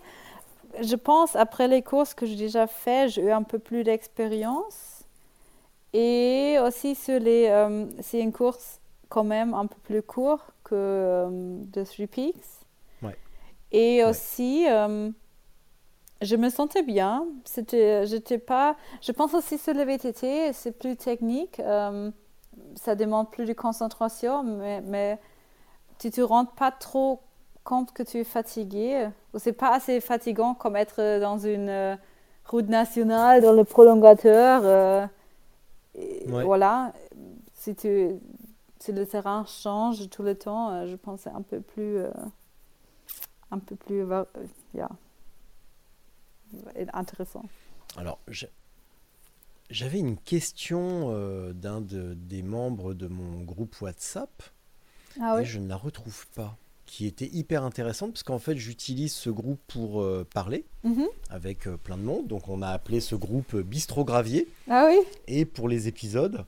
je pense, après les courses que j'ai déjà fait, j'ai eu un peu plus d'expérience. Et aussi sur les, euh, c'est une course quand même un peu plus courte que euh, de Three Peaks. Ouais. Et Ouais. aussi, euh, je me sentais bien. C'était, j'étais pas. Je pense aussi sur le VTT, c'est plus technique. euh, ça demande plus de concentration, mais, mais tu te rends pas trop compte que tu es fatigué. Ou c'est pas assez fatigant comme être dans une euh, route nationale, dans le prolongateur. euh, Ouais. Voilà. Si, tu, si le terrain change tout le temps, euh, je pense c'est un peu plus. euh, un peu plus. euh, yeah, intéressant. Alors, j'avais une question euh, d'un de- des membres de mon groupe WhatsApp Ah et je ne la retrouve pas, qui était hyper intéressante parce qu'en fait, j'utilise ce groupe pour euh, parler Mhm. avec euh, plein de monde. Donc, on a appelé ce groupe euh, Bistro Gravier. Ah oui. Et pour les épisodes,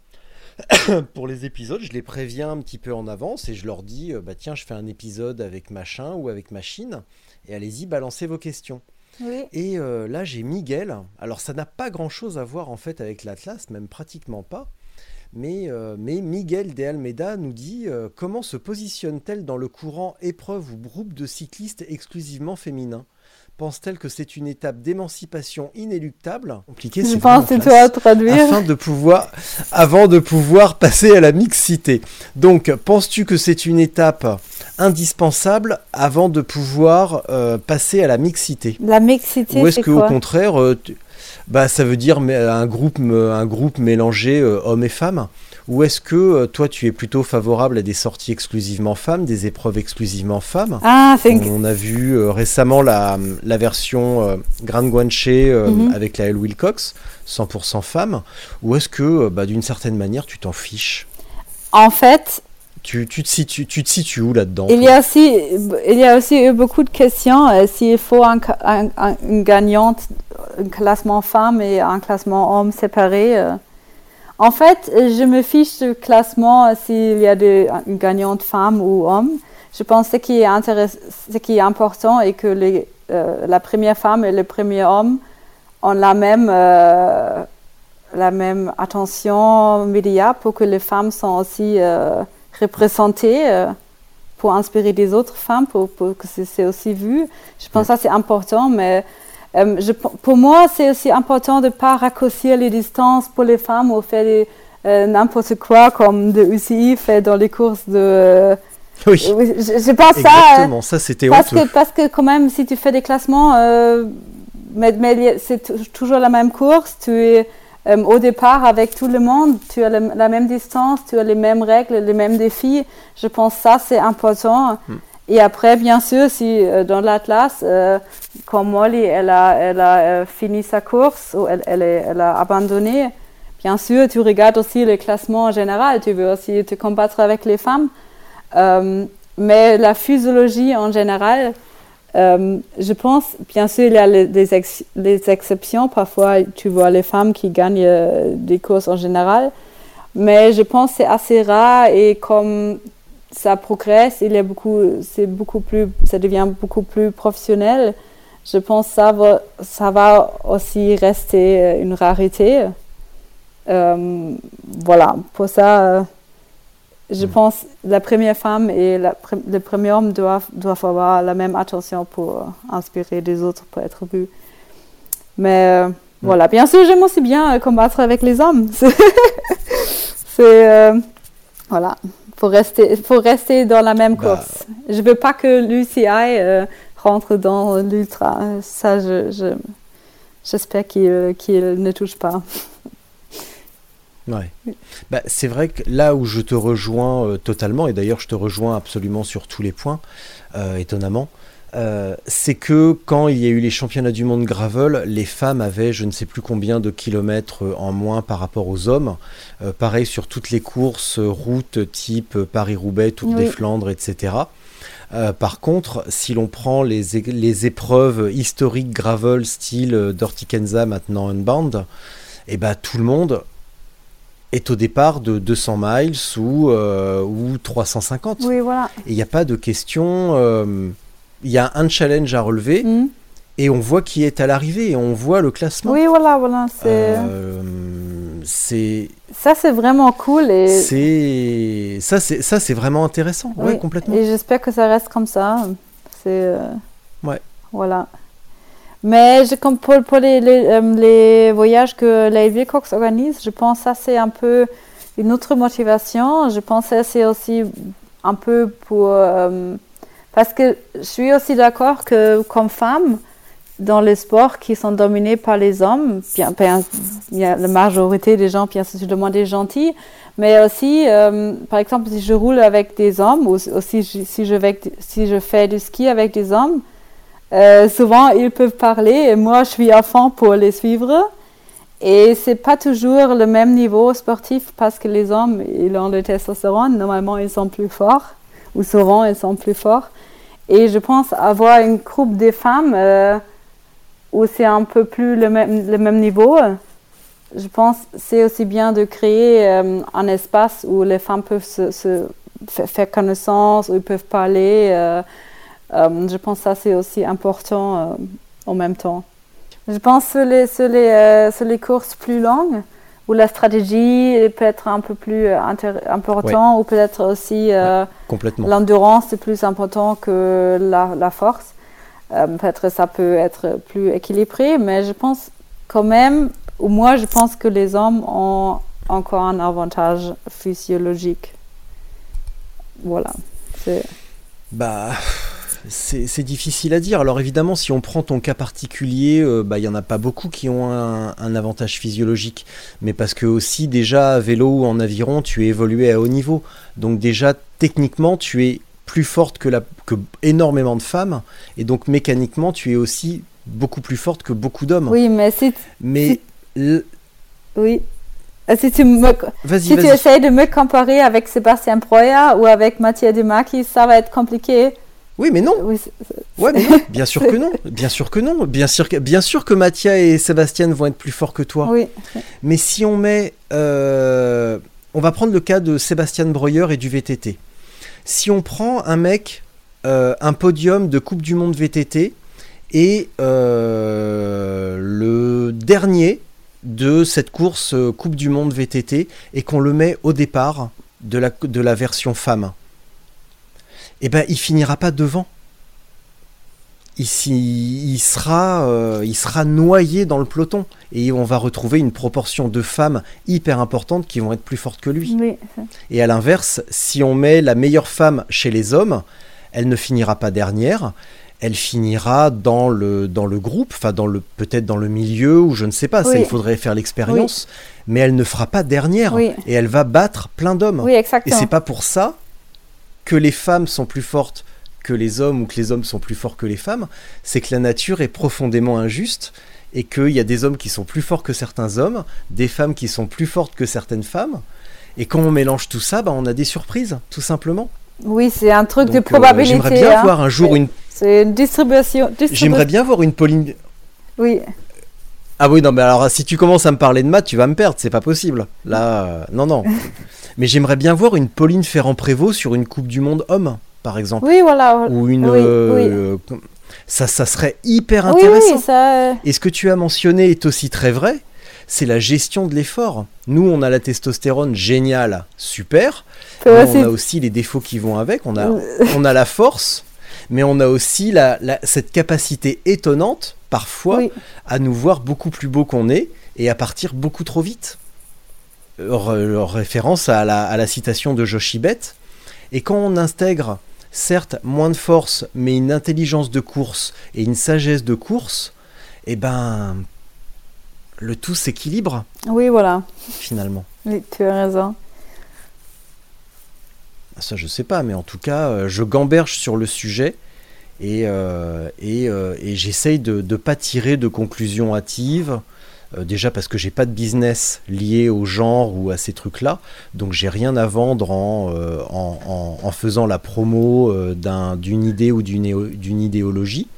pour les épisodes, je les préviens un petit peu en avance et je leur dis euh, bah tiens, je fais un épisode avec machin ou avec machine et allez-y, balancez vos questions. Oui. Et là, j'ai Miguel. Alors, ça n'a pas grand-chose à voir en fait avec l'Atlas, même pratiquement pas. Mais, euh, mais Miguel de Almeida nous dit euh, comment se positionne-t-elle dans le courant épreuve ou groupe de cyclistes exclusivement féminins? Pense-t-elle que c'est une étape d'émancipation inéluctable? Compliqué, c'est toi à traduire. afin de pouvoir, avant de pouvoir passer à la mixité. Donc, penses-tu que c'est une étape indispensable avant de pouvoir euh, passer à la mixité? La mixité, Ou est-ce c'est que au quoi? contraire, tu- bah, ça veut dire mais, un groupe, me- un groupe mélangé euh, hommes et femmes Ou est-ce que euh, toi, tu es plutôt favorable à des sorties exclusivement femmes, des épreuves exclusivement femmes Ah, une... on a vu euh, récemment la, la version euh, Grand Guanche euh, Mhm. avec la L. Wilcox, 100% femme, ou est-ce que euh, bah, d'une certaine manière tu t'en fiches? En fait, tu, tu, te situes, tu te situes où là-dedans Il y, a aussi, il y a aussi eu beaucoup de questions euh, s'il faut un, ca- un- un- une gagnante, un classement femme et un classement homme séparé. euh. En fait, je me fiche du classement euh, s'il y a une gagnante femme ou homme. Je pense que ce qui est, intéress- ce qui est important est que les, euh, la première femme et le premier homme ont la même, la même attention média pour que les femmes sont aussi représenter euh, pour inspirer des autres femmes, pour, pour que c'est aussi vu. Je pense que ça c'est important, mais euh, je, pour moi c'est aussi important de ne pas raccourcir les distances pour les femmes ou faire euh, n'importe quoi comme de UCI fait dans les courses de... Oui, je, je pense euh, exactement. Ça, c'était parce honteux. que, parce que quand même, si tu fais des classements, mais, mais c'est tou- toujours la même course, tu es euh, au départ avec tout le monde, tu as le- la même distance, tu as les mêmes règles, les mêmes défis. Je pense que ça, c'est important. Hmm. Et après, bien sûr, si euh, dans l'Atlas, euh, quand Molly, elle a, elle a euh, fini sa course, ou elle, elle, est- elle a abandonné, bien sûr, tu regardes aussi le classement en général, tu veux aussi te combattre avec les femmes. Mais la physiologie en général, euh, je pense, bien sûr, il y a les, exceptions. Parfois, tu vois les femmes qui gagnent euh, des courses en général. Mais je pense que c'est assez rare et comme ça progresse, il a beaucoup, c'est beaucoup plus, ça devient beaucoup plus professionnel. Je pense que ça va, ça va aussi rester euh, une rareté. Euh, voilà, pour ça, je pense la première femme et la le premier homme doivent, doivent avoir la même attention pour euh, inspirer des autres, pour être vus. Mais euh, voilà, bien sûr, j'aime aussi bien euh, combattre avec les hommes. C'est, voilà, faut rester, faut rester dans la même Bah. course. Je veux pas que l'UCI rentre dans l'ultra. Ça, je, je- j'espère qu'il, qu'il ne touche pas. Ouais. Bah, c'est vrai que là où je te rejoins euh, totalement, et d'ailleurs je te rejoins absolument sur tous les points, euh, étonnamment, euh, c'est que quand il y a eu les championnats du monde gravel, les femmes avaient je ne sais plus combien de kilomètres en moins par rapport aux hommes. Euh, pareil sur toutes les courses, routes type Paris-Roubaix, toutes Oui. les Flandres, etc. Euh, par contre, si l'on prend les, les épreuves historiques gravel style euh, Dirty Kenza maintenant Unbound, et bah tout le monde est au départ de 200 miles ou, euh, ou 350. Oui, voilà. Et il n'y a pas de question. euh, Il y a un challenge à relever Mm. et on voit qui est à l'arrivée et on voit le classement. Oui, voilà, voilà. C'est... Euh, Ça, c'est vraiment cool. Et, c'est ça c'est ça c'est vraiment intéressant ouais complètement et j'espère que ça reste comme ça. C'est, Ouais. Voilà. Mais comme pour, euh, les voyages que Lady Cox organise, je pense que ça, c'est un peu une autre motivation. Je pense que c'est aussi un peu pour... euh, parce que je suis aussi d'accord que comme femme, dans les sports qui sont dominés par les hommes, bien, bien, a la majorité des gens, bien sûr, moins des gentils, mais aussi, euh, par exemple, si je roule avec des hommes ou, ou si, je, si, je vais- si je fais du ski avec des hommes, euh, souvent ils peuvent parler et moi je suis à fond pour les suivre. Et c'est pas toujours le même niveau sportif parce que les hommes, ils ont le testostérone, normalement ils sont plus forts, ou souvent ils sont plus forts. Et je pense avoir une groupe de femmes euh, où c'est un peu plus le même, niveau. Je pense c'est aussi bien de créer euh, un espace où les femmes peuvent se, se fa- faire connaissance, où ils peuvent parler. Euh, je pense que ça c'est aussi important euh, en même temps. Je pense sur les, sur les, euh, sur les courses plus longues, où la stratégie peut être un peu plus euh, intér- important, ou peut-être aussi euh, l'endurance est plus important que la, la force. Euh, peut-être ça peut être plus équilibré, mais je pense quand même, ou moi je pense que les hommes ont encore un avantage physiologique. Voilà. Bah c'est difficile à dire. Alors évidemment, si on prend ton cas particulier, euh, bah il y en a pas beaucoup qui ont un, un avantage physiologique, mais parce que aussi déjà à vélo ou en aviron, tu es évolué à haut niveau. Donc déjà techniquement, tu es plus forte que la que énormément de femmes, et donc mécaniquement, tu es aussi beaucoup plus forte que beaucoup d'hommes. Oui, mais si, Mais l- oui. Euh, Si tu, me, si tu vas-y. essaies de me comparer avec Sébastien Broya ou avec Mathieu Demarquis, ça va être compliqué. Oui, mais non. Oui, c'est- c'est- Ouais, mais non. Bien sûr que non. Bien sûr que non. Bien sûr que, bien sûr que Mathia et Sébastien vont être plus forts que toi. oui. Mais si on met. euh, on va prendre le cas de Sébastien Breuer et du VTT. Si on prend un mec, euh, un podium de Coupe du Monde VTT et euh, le dernier de cette course Coupe du Monde VTT et qu'on le met au départ de la, de la version femme, eh ben, il finira pas devant. Il, il sera, euh, il sera noyé dans le peloton. Et on va retrouver une proportion de femmes hyper importante qui vont être plus fortes que lui. Oui, Et à l'inverse, si on met la meilleure femme chez les hommes, elle ne finira pas dernière. Elle finira dans le, dans le groupe, enfin dans le peut-être dans le milieu ou je ne sais pas. Ça, il faudrait faire l'expérience. Mais elle ne fera pas dernière et elle va battre plein d'hommes. Et c'est pas pour ça que les femmes sont plus fortes que les hommes ou que les hommes sont plus forts que les femmes. C'est que la nature est profondément injuste et qu'il y a des hommes qui sont plus forts que certains hommes, des femmes qui sont plus fortes que certaines femmes. Et quand on mélange tout ça, bah, on a des surprises, tout simplement. Oui, c'est un truc de euh, probabilité. J'aimerais bien hein. voir un jour une. C'est une distribution. distribu- J'aimerais bien voir une Pauline. Oui, Ah oui, non, mais alors si tu commences à me parler de maths, tu vas me perdre, c'est pas possible. Là, euh, non, non. Mais j'aimerais bien voir une Pauline Ferrand-Prévot sur une Coupe du Monde homme, par exemple. oui, voilà. ou une Oui, euh, ça ça serait hyper intéressant oui, ça. euh, et ce que tu as mentionné est aussi très vrai c'est la gestion de l'effort. Nous on a la testostérone géniale super mais aussi- on a aussi les défauts qui vont avec. On a on a la force mais on a aussi la, la- cette capacité étonnante parfois à nous voir beaucoup plus beau qu'on est et à partir beaucoup trop vite. Euh, en référence à la, à la citation de Joshibet et quand on intègre certes moins de force, mais une intelligence de course et une sagesse de course, eh ben, le tout s'équilibre Oui, voilà. finalement. Oui, tu as raison. Ça, je sais pas, mais en tout cas, euh, je gamberge sur le sujet et, euh, et, euh, et j'essaye de ne pas tirer de conclusions hâtives. Euh, déjà parce que j'ai pas de business lié au genre ou à ces trucs-là, donc j'ai rien à vendre en, euh, en, en- en faisant la promo euh, d'un- d'une idée ou d'une éo- d'une idéologie.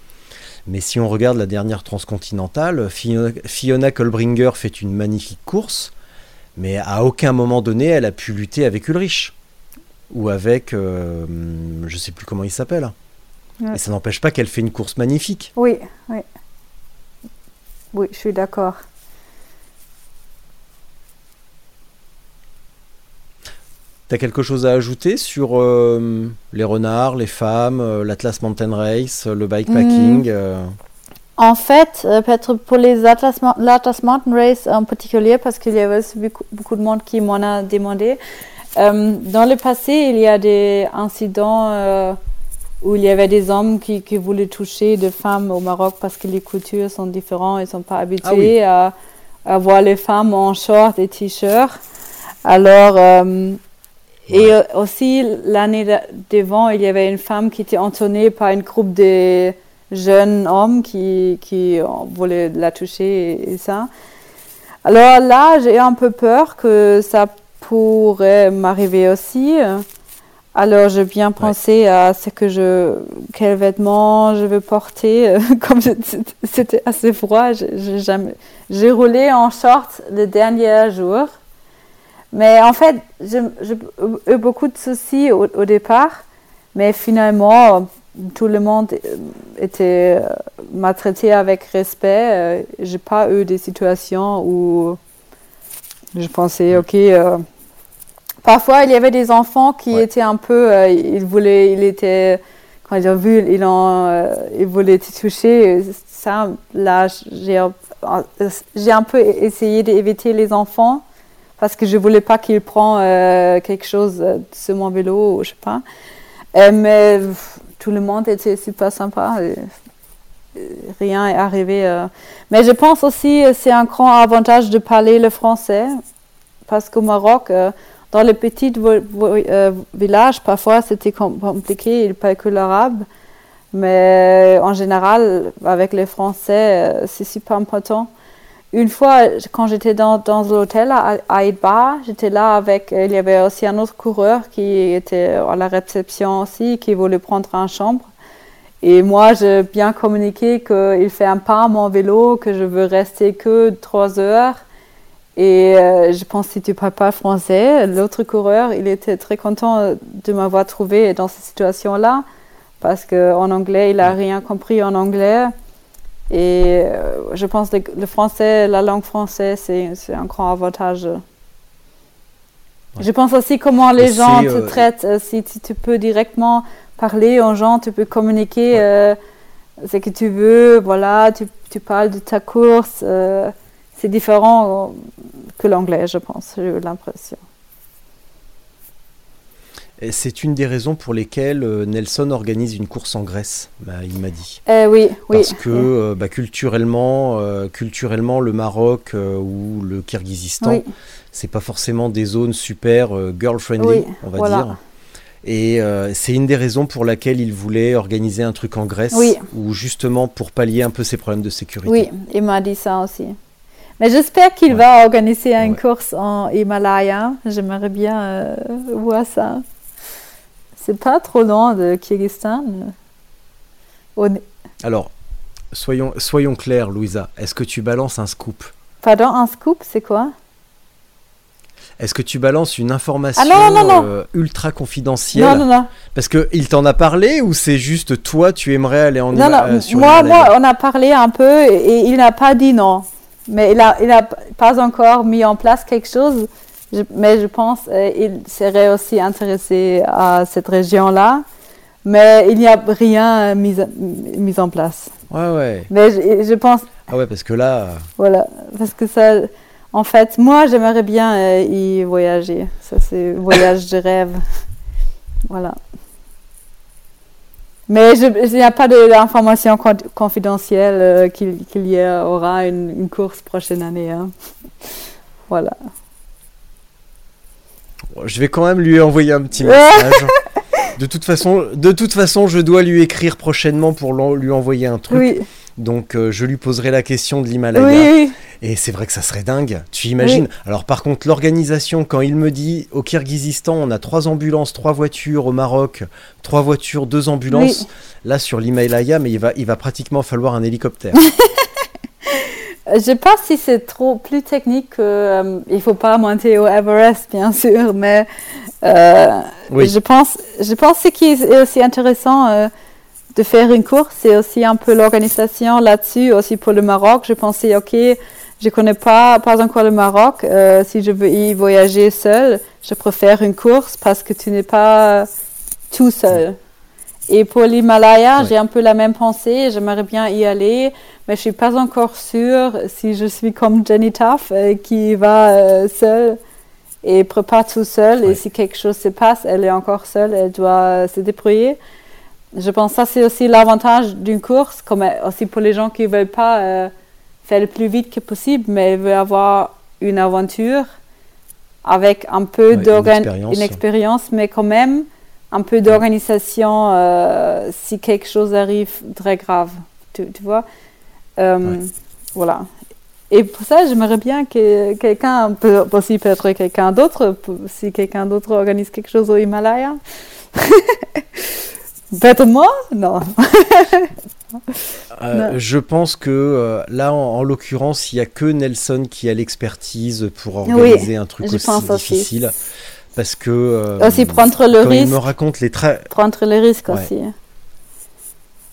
Mais si on regarde la dernière transcontinentale, Fiona, Fiona Kolbringer fait une magnifique course, mais à aucun moment donné elle a pu lutter avec Ulrich ou avec, euh, je sais plus comment il s'appelle. Ouais. Et ça n'empêche pas qu'elle fait une course magnifique. Oui, oui. Oui, je suis d'accord. T'as quelque chose à ajouter sur euh, les renards, les femmes, euh, l'Atlas Mountain Race, euh, le bikepacking euh, En fait, peut-être pour les Atlas, l'Atlas Mountain Race en particulier, parce qu'il y avait aussi beaucoup, beaucoup de monde qui m'en a demandé. Euh, dans le passé, il y a des incidents euh, où il y avait des hommes qui, qui voulaient toucher des femmes au Maroc parce que les coutures sont différentes, ils ne sont pas habitués à, à voir les femmes en short et t-shirt. Alors, euh, et euh, aussi l'année d'a- d'avant, il y avait une femme qui était entonnée par un groupe de jeunes hommes qui, qui euh, voulaient la toucher et, et ça. Alors là, j'ai un peu peur que ça pourrait m'arriver aussi. Alors, j'ai bien pensé à ce que je, quels vêtements je veux porter. Comme c'était assez froid, j'ai- j'ai jamais, j'ai roulé en short le dernier jour. Mais en fait, j'ai eu beaucoup de soucis au, au départ. Mais finalement, tout le monde euh, était, euh, m'a traité avec respect. Euh, J'ai pas eu des situations où je pensais, ok. euh, Parfois, il y avait des enfants qui Ouais. étaient un peu, euh, ils voulaient, ils étaient, quand ils ont vu, ils ont, euh, ils voulaient te toucher. Ça, là, j'ai, j'ai un peu essayé d'éviter les enfants parce que je voulais pas qu'ils prennent euh, quelque chose euh, sur mon vélo, ou je sais pas. Euh, mais tout le monde était super sympa. rien est arrivé. Mais je pense aussi que c'est un grand avantage de parler le français parce qu'au Maroc, dans les petits villages, parfois c'était com- compliqué, ils parlent que l'arabe. Mais en général, avec les Français, c'est super important. Une fois, quand j'étais dans, dans l'hôtel à à j'étais là avec, il y avait aussi un autre coureur qui était à la réception aussi, qui voulait prendre une chambre. Et moi, j'ai bien communiqué qu'il fait un pas à mon vélo, que je veux rester que trois heures. Et euh, je pense que si tu parles pas français, l'autre coureur, il était très content de m'avoir trouvé dans cette situation-là, parce qu'en anglais, il n'a rien compris en anglais. Et euh, je pense que le, français, la langue française, c'est c'est un grand avantage. Ouais. Je pense aussi comment les Et gens te euh, traitent. euh, si, si tu peux directement parler aux gens, tu peux communiquer Ouais. ce que tu veux. Voilà, tu, tu parles de ta course. c'est différent que l'anglais, je pense. J'ai eu l'impression. C'est une des raisons pour lesquelles euh, Nelson organise une course en Grèce, bah, il m'a dit. Eh oui, oui. Parce que euh, bah, culturellement, euh, culturellement, le Maroc euh, ou le Kirghizistan, Oui, c'est pas forcément des zones super euh, girl-friendly, on va voilà. dire. Et euh, c'est une des raisons pour laquelle il voulait organiser un truc en Grèce, ou justement pour pallier un peu ses problèmes de sécurité. oui, il m'a dit ça aussi. Mais j'espère qu'il Ouais. va organiser une Ouais. course en Himalaya. J'aimerais bien euh, voir ça. C'est pas trop loin de Kyrgyzstan. Au- Alors, soyons, soyons clairs, Louisa, est-ce que tu balances un scoop? Pardon, un scoop, c'est quoi? Est-ce que tu balances une information Ah non, non, non. euh, ultra confidentielle? Non, non, non. Parce que il t'en a parlé ou c'est juste toi, tu aimerais aller en Non, non, euh, sur moi, moi, on a parlé un peu et il n'a pas dit non. Mais il n'a il a pas encore mis en place quelque chose. Je- mais je pense qu'il serait aussi intéressé à cette région-là. Mais il n'y a rien mis, mis en place. Ouais, ouais. Mais je, je pense, Ah ouais, parce que là, voilà, parce que ça, en fait, moi, j'aimerais bien euh, y voyager. Ça, c'est voyage de rêve. Voilà. Mais il n'y a pas d'informations con- confidentielles euh, qu'il y aura une, une course prochaine année. hein. Voilà. Je vais quand même lui envoyer un petit message. De toute façon, de toute façon, je dois lui écrire prochainement pour lui envoyer un truc. Oui, Donc, euh, je lui poserai la question de l'Himalaya. oui. Et c'est vrai que ça serait dingue. Tu imagines Alors, par contre, l'organisation, quand il me dit au Kirghizistan, on a trois ambulances, trois voitures. Au Maroc, trois voitures, deux ambulances. Là, sur l'Himalaya, mais il va, il va pratiquement falloir un hélicoptère. Je sais pas si c'est trop plus technique. que, euh, il faut pas monter au Everest, bien sûr, mais euh, Oui. je pense, je pense que ce qui est aussi intéressant euh, de faire une course, c'est aussi un peu l'organisation là-dessus, aussi pour le Maroc. Je pensais, ok, je connais pas, pas encore le Maroc. euh, si je veux y voyager seul, je préfère une course parce que tu n'es pas tout seul. Et pour l'Himalaya, Ouais. j'ai un peu la même pensée. J'aimerais bien y aller, mais je suis pas encore sûre si je suis comme Jenny Taff euh, qui va euh, seule et prépare tout seul. Ouais. Et si quelque chose se passe, elle est encore seule, elle doit se débrouiller. Je pense que ça, c'est aussi l'avantage d'une course, comme euh, aussi pour les gens qui ne veulent pas euh, faire le plus vite que possible, mais veulent avoir une aventure avec un peu Ouais, d'organisation, une expérience, mais quand même un peu d'organisation euh, si quelque chose arrive très grave. Tu, tu vois Euh, Ouais. Voilà. Et pour ça, j'aimerais bien que quelqu'un, peut, aussi peut-être quelqu'un d'autre, si quelqu'un d'autre organise quelque chose au Himalaya. peut-être moi? Non. Euh, Non. je pense que euh, là, en, en l'occurrence, il n'y a que Nelson qui a l'expertise pour organiser un truc aussi aussi. Parce que. euh, aussi prendre le quand il risque. me raconte les tra- Prendre le risque Ouais. aussi.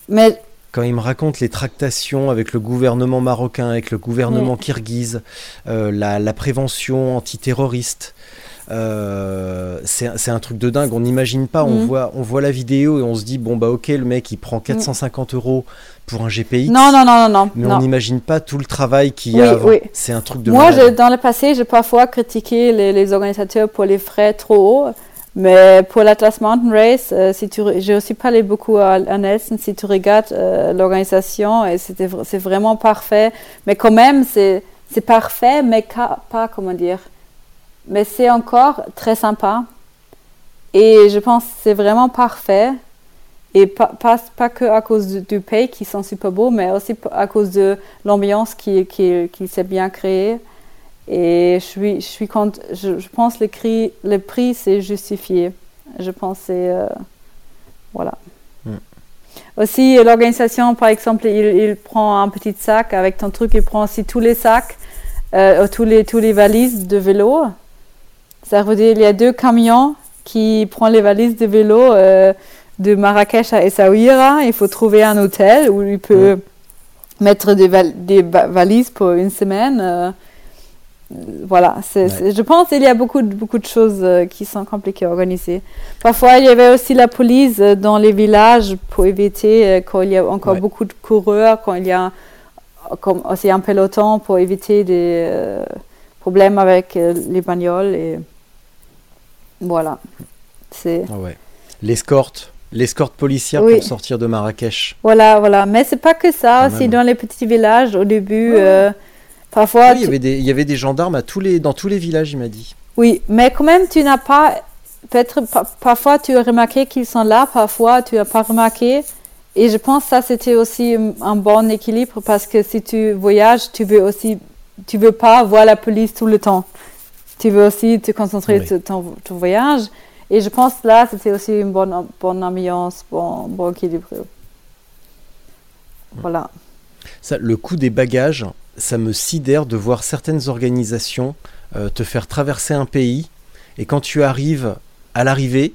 Mais quand il me raconte les tractations avec le gouvernement marocain, avec le gouvernement kirghize, euh, la, la prévention antiterroriste, euh, c'est un truc de dingue. On n'imagine pas. On Mhm. voit, on voit la vidéo et on se dit bon bah ok, le mec il prend 450 euros pour un GPX. non, non, non, non, non. Mais non. on n'imagine pas tout le travail qu'il y a oui. C'est un truc de Moi, je- dans le passé, j'ai parfois critiqué les, les organisateurs pour les frais trop hauts. Mais pour l'Atlas Mountain Race, euh, si tu, j'ai aussi parlé beaucoup à, à Nelson, si tu regardes euh, l'organisation, et c'était, vr- c'est vraiment parfait. Mais quand même, c'est, c'est parfait, mais pas, comment dire, mais c'est encore très sympa. Et je pense que c'est vraiment parfait. Et pas, pas, pas que à cause du, du pays qui sont super beaux, mais aussi à cause de l'ambiance qui, qui, qui s'est bien créée. Et je suis, je suis compte, je, je pense que le, cri- le prix c'est justifié. Je pense que c'est. euh, voilà. Mm. Aussi, l'organisation, par exemple, il, il prend un petit sac avec ton truc, il prend aussi tous les sacs, euh, tous, les, tous les valises de vélo. Ça veut dire qu'il y a deux camions qui prennent les valises de vélo euh, de Marrakech à Essaouira. Il faut trouver un hôtel où il peut mettre des, val- des va- valises pour une semaine. euh, voilà, Ouais. je pense qu'il y a beaucoup, de- beaucoup de choses euh, qui sont compliquées à organiser. Parfois, il y avait aussi la police dans les villages pour éviter, quand il y a encore Ouais. beaucoup de coureurs, quand il y a comme aussi un peloton pour éviter des problèmes avec euh, les bagnoles. Et voilà. C'est, Ah ouais. L'escorte, l'escorte policière Oui. pour sortir de Marrakech. voilà, voilà. Mais c'est pas que ça, même. dans les petits villages, au début, euh, parfois. Oui, il y avait des, il y avait des gendarmes à tous les, dans tous les villages, il m'a dit. Oui, mais quand même, tu n'as pas. Peut-être pa- parfois tu as remarqué qu'ils sont là, parfois tu n'as pas remarqué. Et je pense que ça, c'était aussi un bon équilibre parce que si tu voyages, tu veux aussi. Tu veux pas voir la police tout le temps. Tu veux aussi te concentrer Oui. sur ton, ton voyage. Et je pense là, c'était aussi une bonne, bonne ambiance, bon, bon équilibre. Voilà. Ça, le coût des bagages, ça me sidère de voir certaines organisations euh, te faire traverser un pays et quand tu arrives à l'arrivée,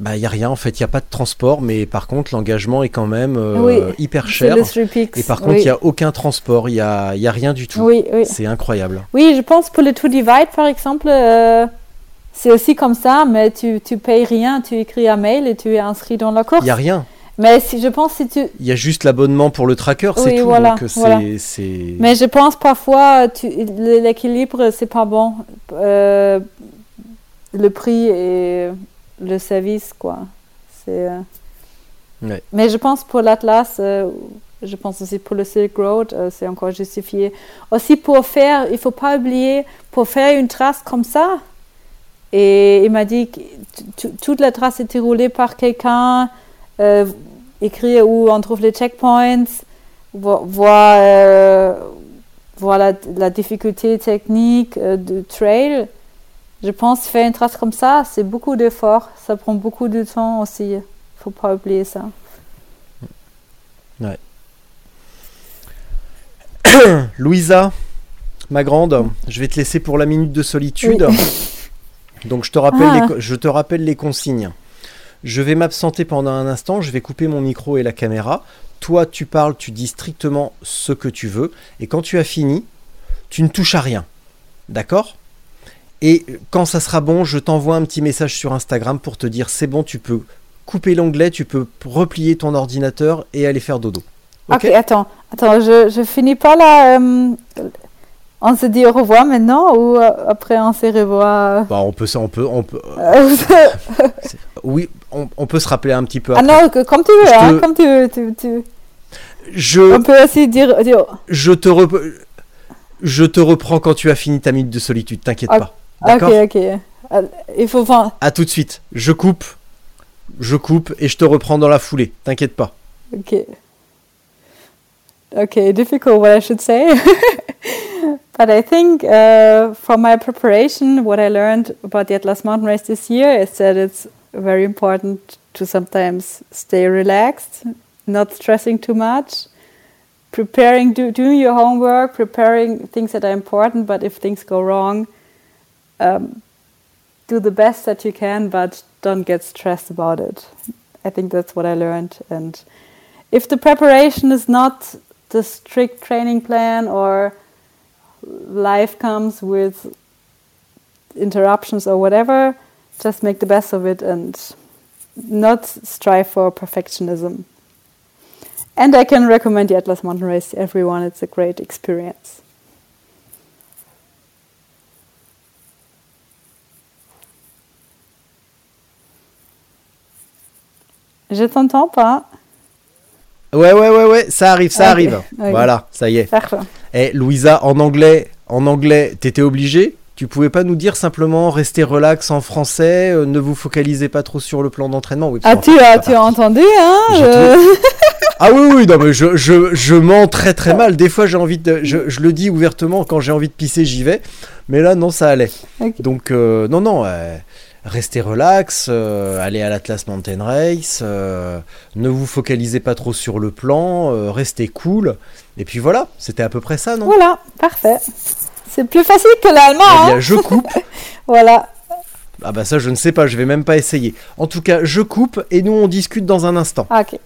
bah il y a rien en fait, il y a pas de transport, mais par contre l'engagement est quand même euh, Oui, hyper cher. Et par contre, il oui. n'y a aucun transport, il y a, y a rien du tout. Oui. C'est incroyable. Oui, je pense pour le To Divide, par exemple, euh, c'est aussi comme ça, mais tu, tu payes rien, tu écris un mail et tu es inscrit dans la course. Il y a rien. Mais si, je pense si tu... Il y a juste l'abonnement pour le tracker, c'est tout. voilà, donc euh, c'est, voilà. Mais je pense parfois, l'équilibre, c'est pas bon. Euh, le prix et le service, quoi. C'est... euh, Ouais. Mais je pense pour l'Atlas, euh, je pense aussi pour le Silk Road, euh, c'est encore justifié. Aussi pour faire, il faut pas oublier, pour faire une trace comme ça, et il m'a dit que toute la trace était roulée par quelqu'un, écrit où on trouve les checkpoints, vo- voir, euh, voir la, la difficulté technique du trail. Je pense faire une trace comme ça, c'est beaucoup d'efforts, ça prend beaucoup de temps aussi. Il faut pas oublier ça. Louisa, ma grande, je vais te laisser pour la minute de solitude. Donc je te, rappelle Ah. les, je te rappelle les consignes. Je vais m'absenter pendant un instant, je vais couper mon micro et la caméra. Toi, tu parles, tu dis strictement ce que tu veux. Et quand tu as fini, tu ne touches à rien. D'accord? Et quand ça sera bon, je t'envoie un petit message sur Instagram pour te dire c'est bon, tu peux couper l'onglet, tu peux replier ton ordinateur et aller faire dodo. Ok, attends, attends, je, je finis pas là. euh, on se dit au revoir maintenant ou euh, après on se revoit Bah, on peut, ça- on peut, on peut, euh, oui, on, on peut se rappeler un petit peu. Ah Après. non, que- comme tu veux, Je hein, te- comme tu veux. tu- tu- Je, On peut aussi dire. dire je te, je te reprends quand tu as fini ta minute de solitude. T'inquiète pas. D'accord. ok, ok. Euh, Il faut voir. À tout de suite. Je coupe, je coupe et je te reprends dans la foulée. T'inquiète pas. Ok. Okay, difficult what I should say. but I think uh, from my preparation, what I learned about the Atlas Mountain Race this year is that it's very important to sometimes stay relaxed, not stressing too much, preparing, do, doing your homework, preparing things that are important, but if things go wrong, um, do the best that you can, but don't get stressed about it. I think that's what I learned. And if the preparation is not the strict training plan or life comes with interruptions or whatever, just make the best of it and not strive for perfectionism. And I can recommend the Atlas Mountain Race to everyone. It's a great experience. Je t'entends pas. Ouais, ouais, ouais, ouais. Ça arrive, ça arrive. Voilà, ça y est. Parfait. Eh, Louisa, en anglais, en anglais, t'étais obligé Tu pouvais pas nous dire simplement restez relax en français, euh, ne vous focalisez pas trop sur le plan d'entraînement oui, Ah, tu as, tu as entendu, hein je- Ah oui, oui, non, mais je, je, je mens très très mal. Des fois, j'ai envie de. Je, je le dis ouvertement, quand j'ai envie de pisser, j'y vais. Mais là, non, ça allait. Donc, euh, non, non, euh, restez relax, euh, allez à l'Atlas Mountain Race, euh, ne vous focalisez pas trop sur le plan, euh, restez cool. Et puis voilà, c'était à peu près ça, non? Voilà, parfait. C'est plus facile que l'allemand. Eh hein bien, je coupe. Voilà. Ah bah ça, je ne sais pas, je vais même pas essayer. En tout cas, je coupe et nous, on discute dans un instant. Ah, ok.